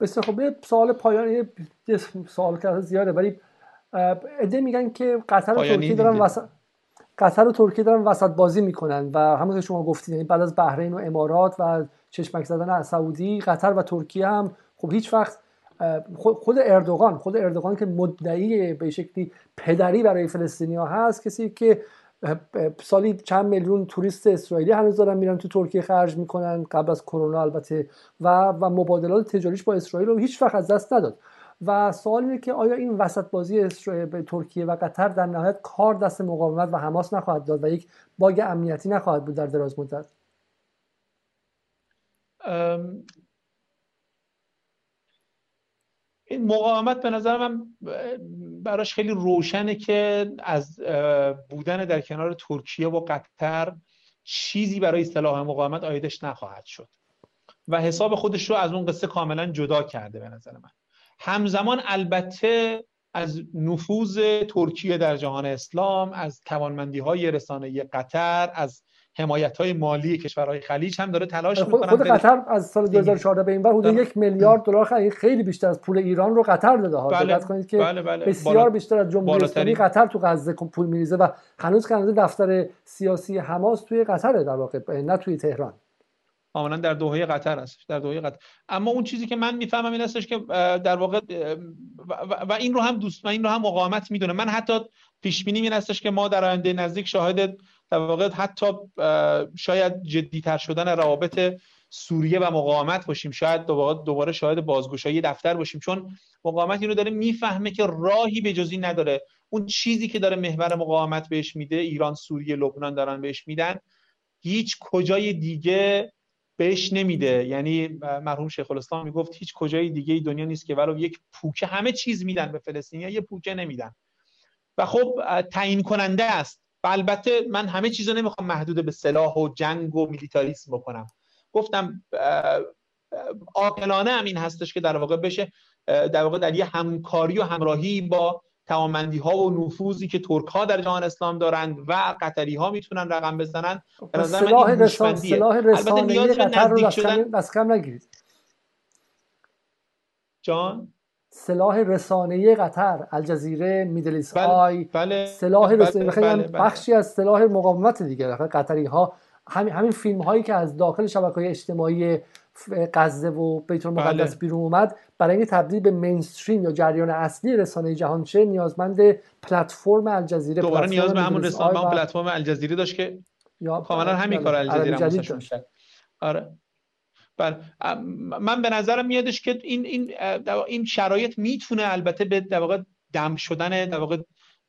A: بسیار خب یه سوال پایانی سوال که زیاده ولی ایده میگن که قطر و ترکیه دارن وسط قطر و ترکیه دارن وسط بازی می‌کنن و همون که شما گفتید یعنی بعد از بحرین و امارات و چشمک زدن از سعودی قطر و ترکیه هم خب هیچ وقت خود اردوغان خود اردوغان که مدعی به شکلی پدری برای فلسطینیا هست کسی که سالی چند میلیون توریست اسرائیلی هنوز دارن میرن تو ترکیه خرج می‌کنن قبل از کرونا البته و و مبادلات تجاریش با اسرائیل رو هیچ وقت از دست نداد. و سوال اینه که آیا این وسط بازی به ترکیه و قطر در نهایت کار دست مقاومت و حماس نخواهد داد و یک باگ امنیتی نخواهد بود در دراز مدت؟
B: این مقاومت به نظر من براش خیلی روشنه که از بودن در کنار ترکیه و قطر چیزی برای اصطلاح مقاومت آیدش نخواهد شد و حساب خودش رو از اون قصه کاملا جدا کرده به نظر من. همزمان البته از نفوذ ترکیه در جهان اسلام از توانمندی های رسانه قطر از حمایت های مالی کشورهای خلیج هم داره تلاش
A: می‌کنه. خود قطر از سال 2014 به این بر حدود یک میلیارد دلار خیلی بیشتر از پول ایران رو قطر داده. ها
B: بله.
A: کنید که
B: بله بله.
A: بسیار بیشتر از جمهوری اسلامی قطر تو غزه پول میریزه و هنوز که دفتر سیاسی حماس توی قطره در واقع نه توی تهران.
B: کاملا در دوحه قطر هستش در دوحه قطر. اما اون چیزی که من می‌فهمم این هستش که در واقع و این رو هم دوست و این رو هم مقاومت می‌دونه. من حتی پیش بینی این هستش که ما در آینده نزدیک شاهد در واقع حتی شاید جدیتر شدن روابط سوریه و مقاومت باشیم. شاید دوباره شاهد بازگشایی دفتر باشیم. چون مقاومت اینو داره می‌فهمه که راهی به جزی نداره. اون چیزی که داره محور مقاومت بهش میده ایران سوریه لبنان دارن بهش میدن هیچ کجای دیگه بهش نمیده. یعنی مرحوم شیخ الاسلام می‌گفت هیچ کجای دیگه دنیا نیست که ولو یک پوکه همه چیز میدن به فلسطینیا یه پوکه نمیدن. و خب تعیین کننده است. و البته من همه چیزو نمی‌خوام محدود به سلاح و جنگ و میلیتاریسم بکنم. گفتم عاقلانه هم این هستش که در واقع بشه در واقع در یه همکاری و همراهی با توانمندی ها و نفوذی که ترک ها در جهان اسلام دارند و قطری ها می‌تونن رقم بزنن
A: به نظر من این رسان سلاح رسانه‌ای قطر رو دست کم نگیرید.
B: جان؟
A: سلاح رسانه‌ای قطر الجزیره میدلیس
B: بله،
A: آی
B: بله،
A: سلاح
B: بله،
A: رسانه‌ای.
B: بله، بله.
A: بخشی از سلاح مقاومت دیگه. قطری ها همین همین فیلم هایی که از داخل شبکه اجتماعی غزه و بیت المقدس بله. بیرون اومد. برای اینکه تبدیل به مینستریم یا جریان اصلی رسانه جهان شه نیازمند پلتفرم الجزیره
B: دوباره نیاز به همون رسانه و... پلتفرم الجزیره داشت که یا کاملا همین کار الجزیره کرد آره. بله. من به نظرم میادش که این این این شرایط می‌تونه البته به در واقع دم شدن در واقع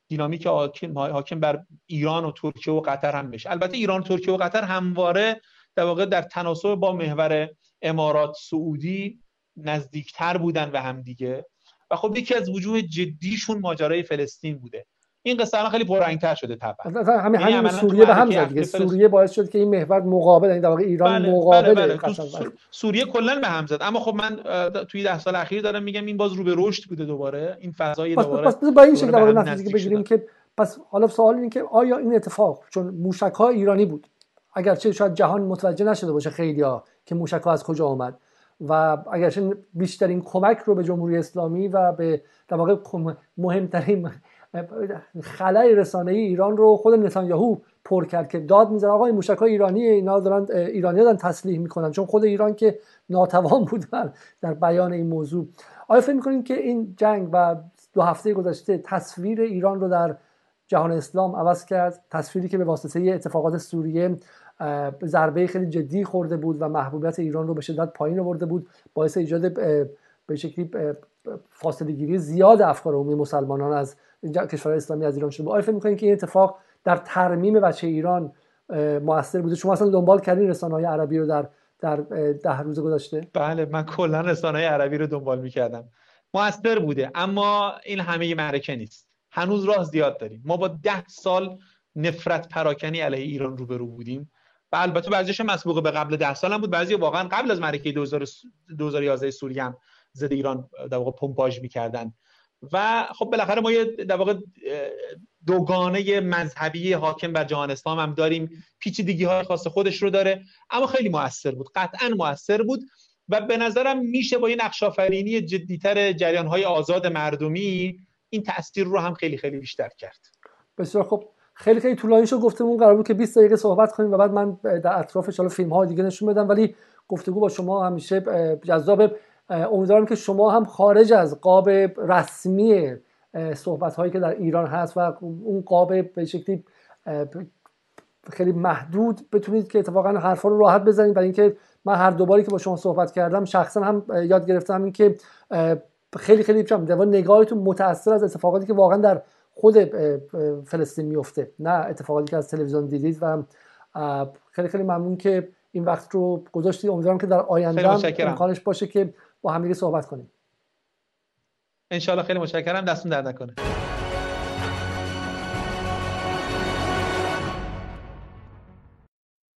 B: دینامیک حاکم حاکم بر ایران و ترکیه و قطر هم بشه. البته ایران و ترکیه و قطر همواره در واقع در تناسب با محور امارات سعودی نزدیکتر بودن به هم دیگه. و خب یکی از وجوه جدیشون ماجرای فلسطین بوده. این قصه الان خیلی پررنگتر شده طبعا.
A: همین همین یعنی سوریه به هم زد سوریه باعث شد که این محور مقابل این در واقع ایران بله، مقابل بله. بله.
B: سوریه کلا به هم زد. اما خب من توی ده سال اخیر دارم میگم این باز رو به رشد بوده دوباره. این فضای دوباره
A: پس با این شکل در نتیجه بگیریم که پس حالا سوال اینه که آیا این اتفاق چون موشک ها ایرانی بود. اگرچه شاید جهان متوجه نشده باشه خیلی ها که موشک از کجا آمد. و اگرچه بیشترین کمک رو به جمهوری اسلامی و به در واقع مهمترین خلای رسانه ای ایران رو خود نتانیاهو پر کرد که داد می‌زنه آقا این موشک های ایرانی اینا دارن ایرانی دارن تسلیح می‌کنن چون خود ایران که ناتوان بود در بیان این موضوع. آیا فکر که این جنگ و دو هفته گذشته تصویر ایران رو در جهان اسلام عوض کرد؟ تصویری که به واسطه اتفاقات سوریه ضربه خیلی جدی خورده بود و محبوبیت ایران رو به شدت پایین آورده بود. باعث ایجاد به شکلی فاصله گیری زیاد افکار عمومی مسلمانان از کشورهای اسلامی از ایران شده بود. آیا فکر می‌کنید که این اتفاق در ترمیم بچه ایران موثر بوده؟ شما اصلا دنبال کردین رسانه‌های عربی رو در در ده روز گذشته؟
B: بله من کلا رسانه‌های عربی رو دنبال می‌کردم. موثر بوده اما این همه معرکه نیست. هنوز راه زیاد داریم. ما با ده سال نفرت پراکنی علیه ایران روبرو بودیم. و البته بعضیش مسبوق به قبل ده سال هم بود. بعضی واقعا قبل از معرکه 2011 سوریه هم ضد ایران در واقع پمپاژ می‌کردن. و خب بالاخره ما یه در واقع دوگانه مذهبی حاکم بر جهان اسلام هم داریم. پیچیدگی های خاص خودش رو داره. اما خیلی موثر بود. قطعا موثر بود و به نظرم میشه با این نقش آفرینی جدیتر جریان های آزاد مردمی این تاثیر رو هم خیلی خیلی بیشتر کرد.
A: بسیار خب خیلی خیلی طولانی شد گفتمون قرار بود که 20 دقیقه صحبت کنیم و بعد من در اطرافش حالا فیلم های دیگه نشون بدم. ولی گفتگو با شما همیشه جذاب. امیدوارم که شما هم خارج از قاب رسمی صحبت هایی که در ایران هست و اون قاب به شکلی خیلی محدود بتونید که اتفاقا حرفا رو راحت بزنید. برای اینکه من هر دوباری که با شما صحبت کردم شخصا هم یاد گرفتم این که خیلی خیلی در نگاهتون متاثر از اتفاقاتی که واقعا در خود فلسطین میفته. نه اتفاقاتی که از تلویزیون دیدید و خیلی خیلی ممنون که این وقت رو گذاشتید. امیدوارم که در آینده امکانش باشه که با همدیگه صحبت کنیم.
B: انشالله خیلی متشکرم. دستون در نکنه.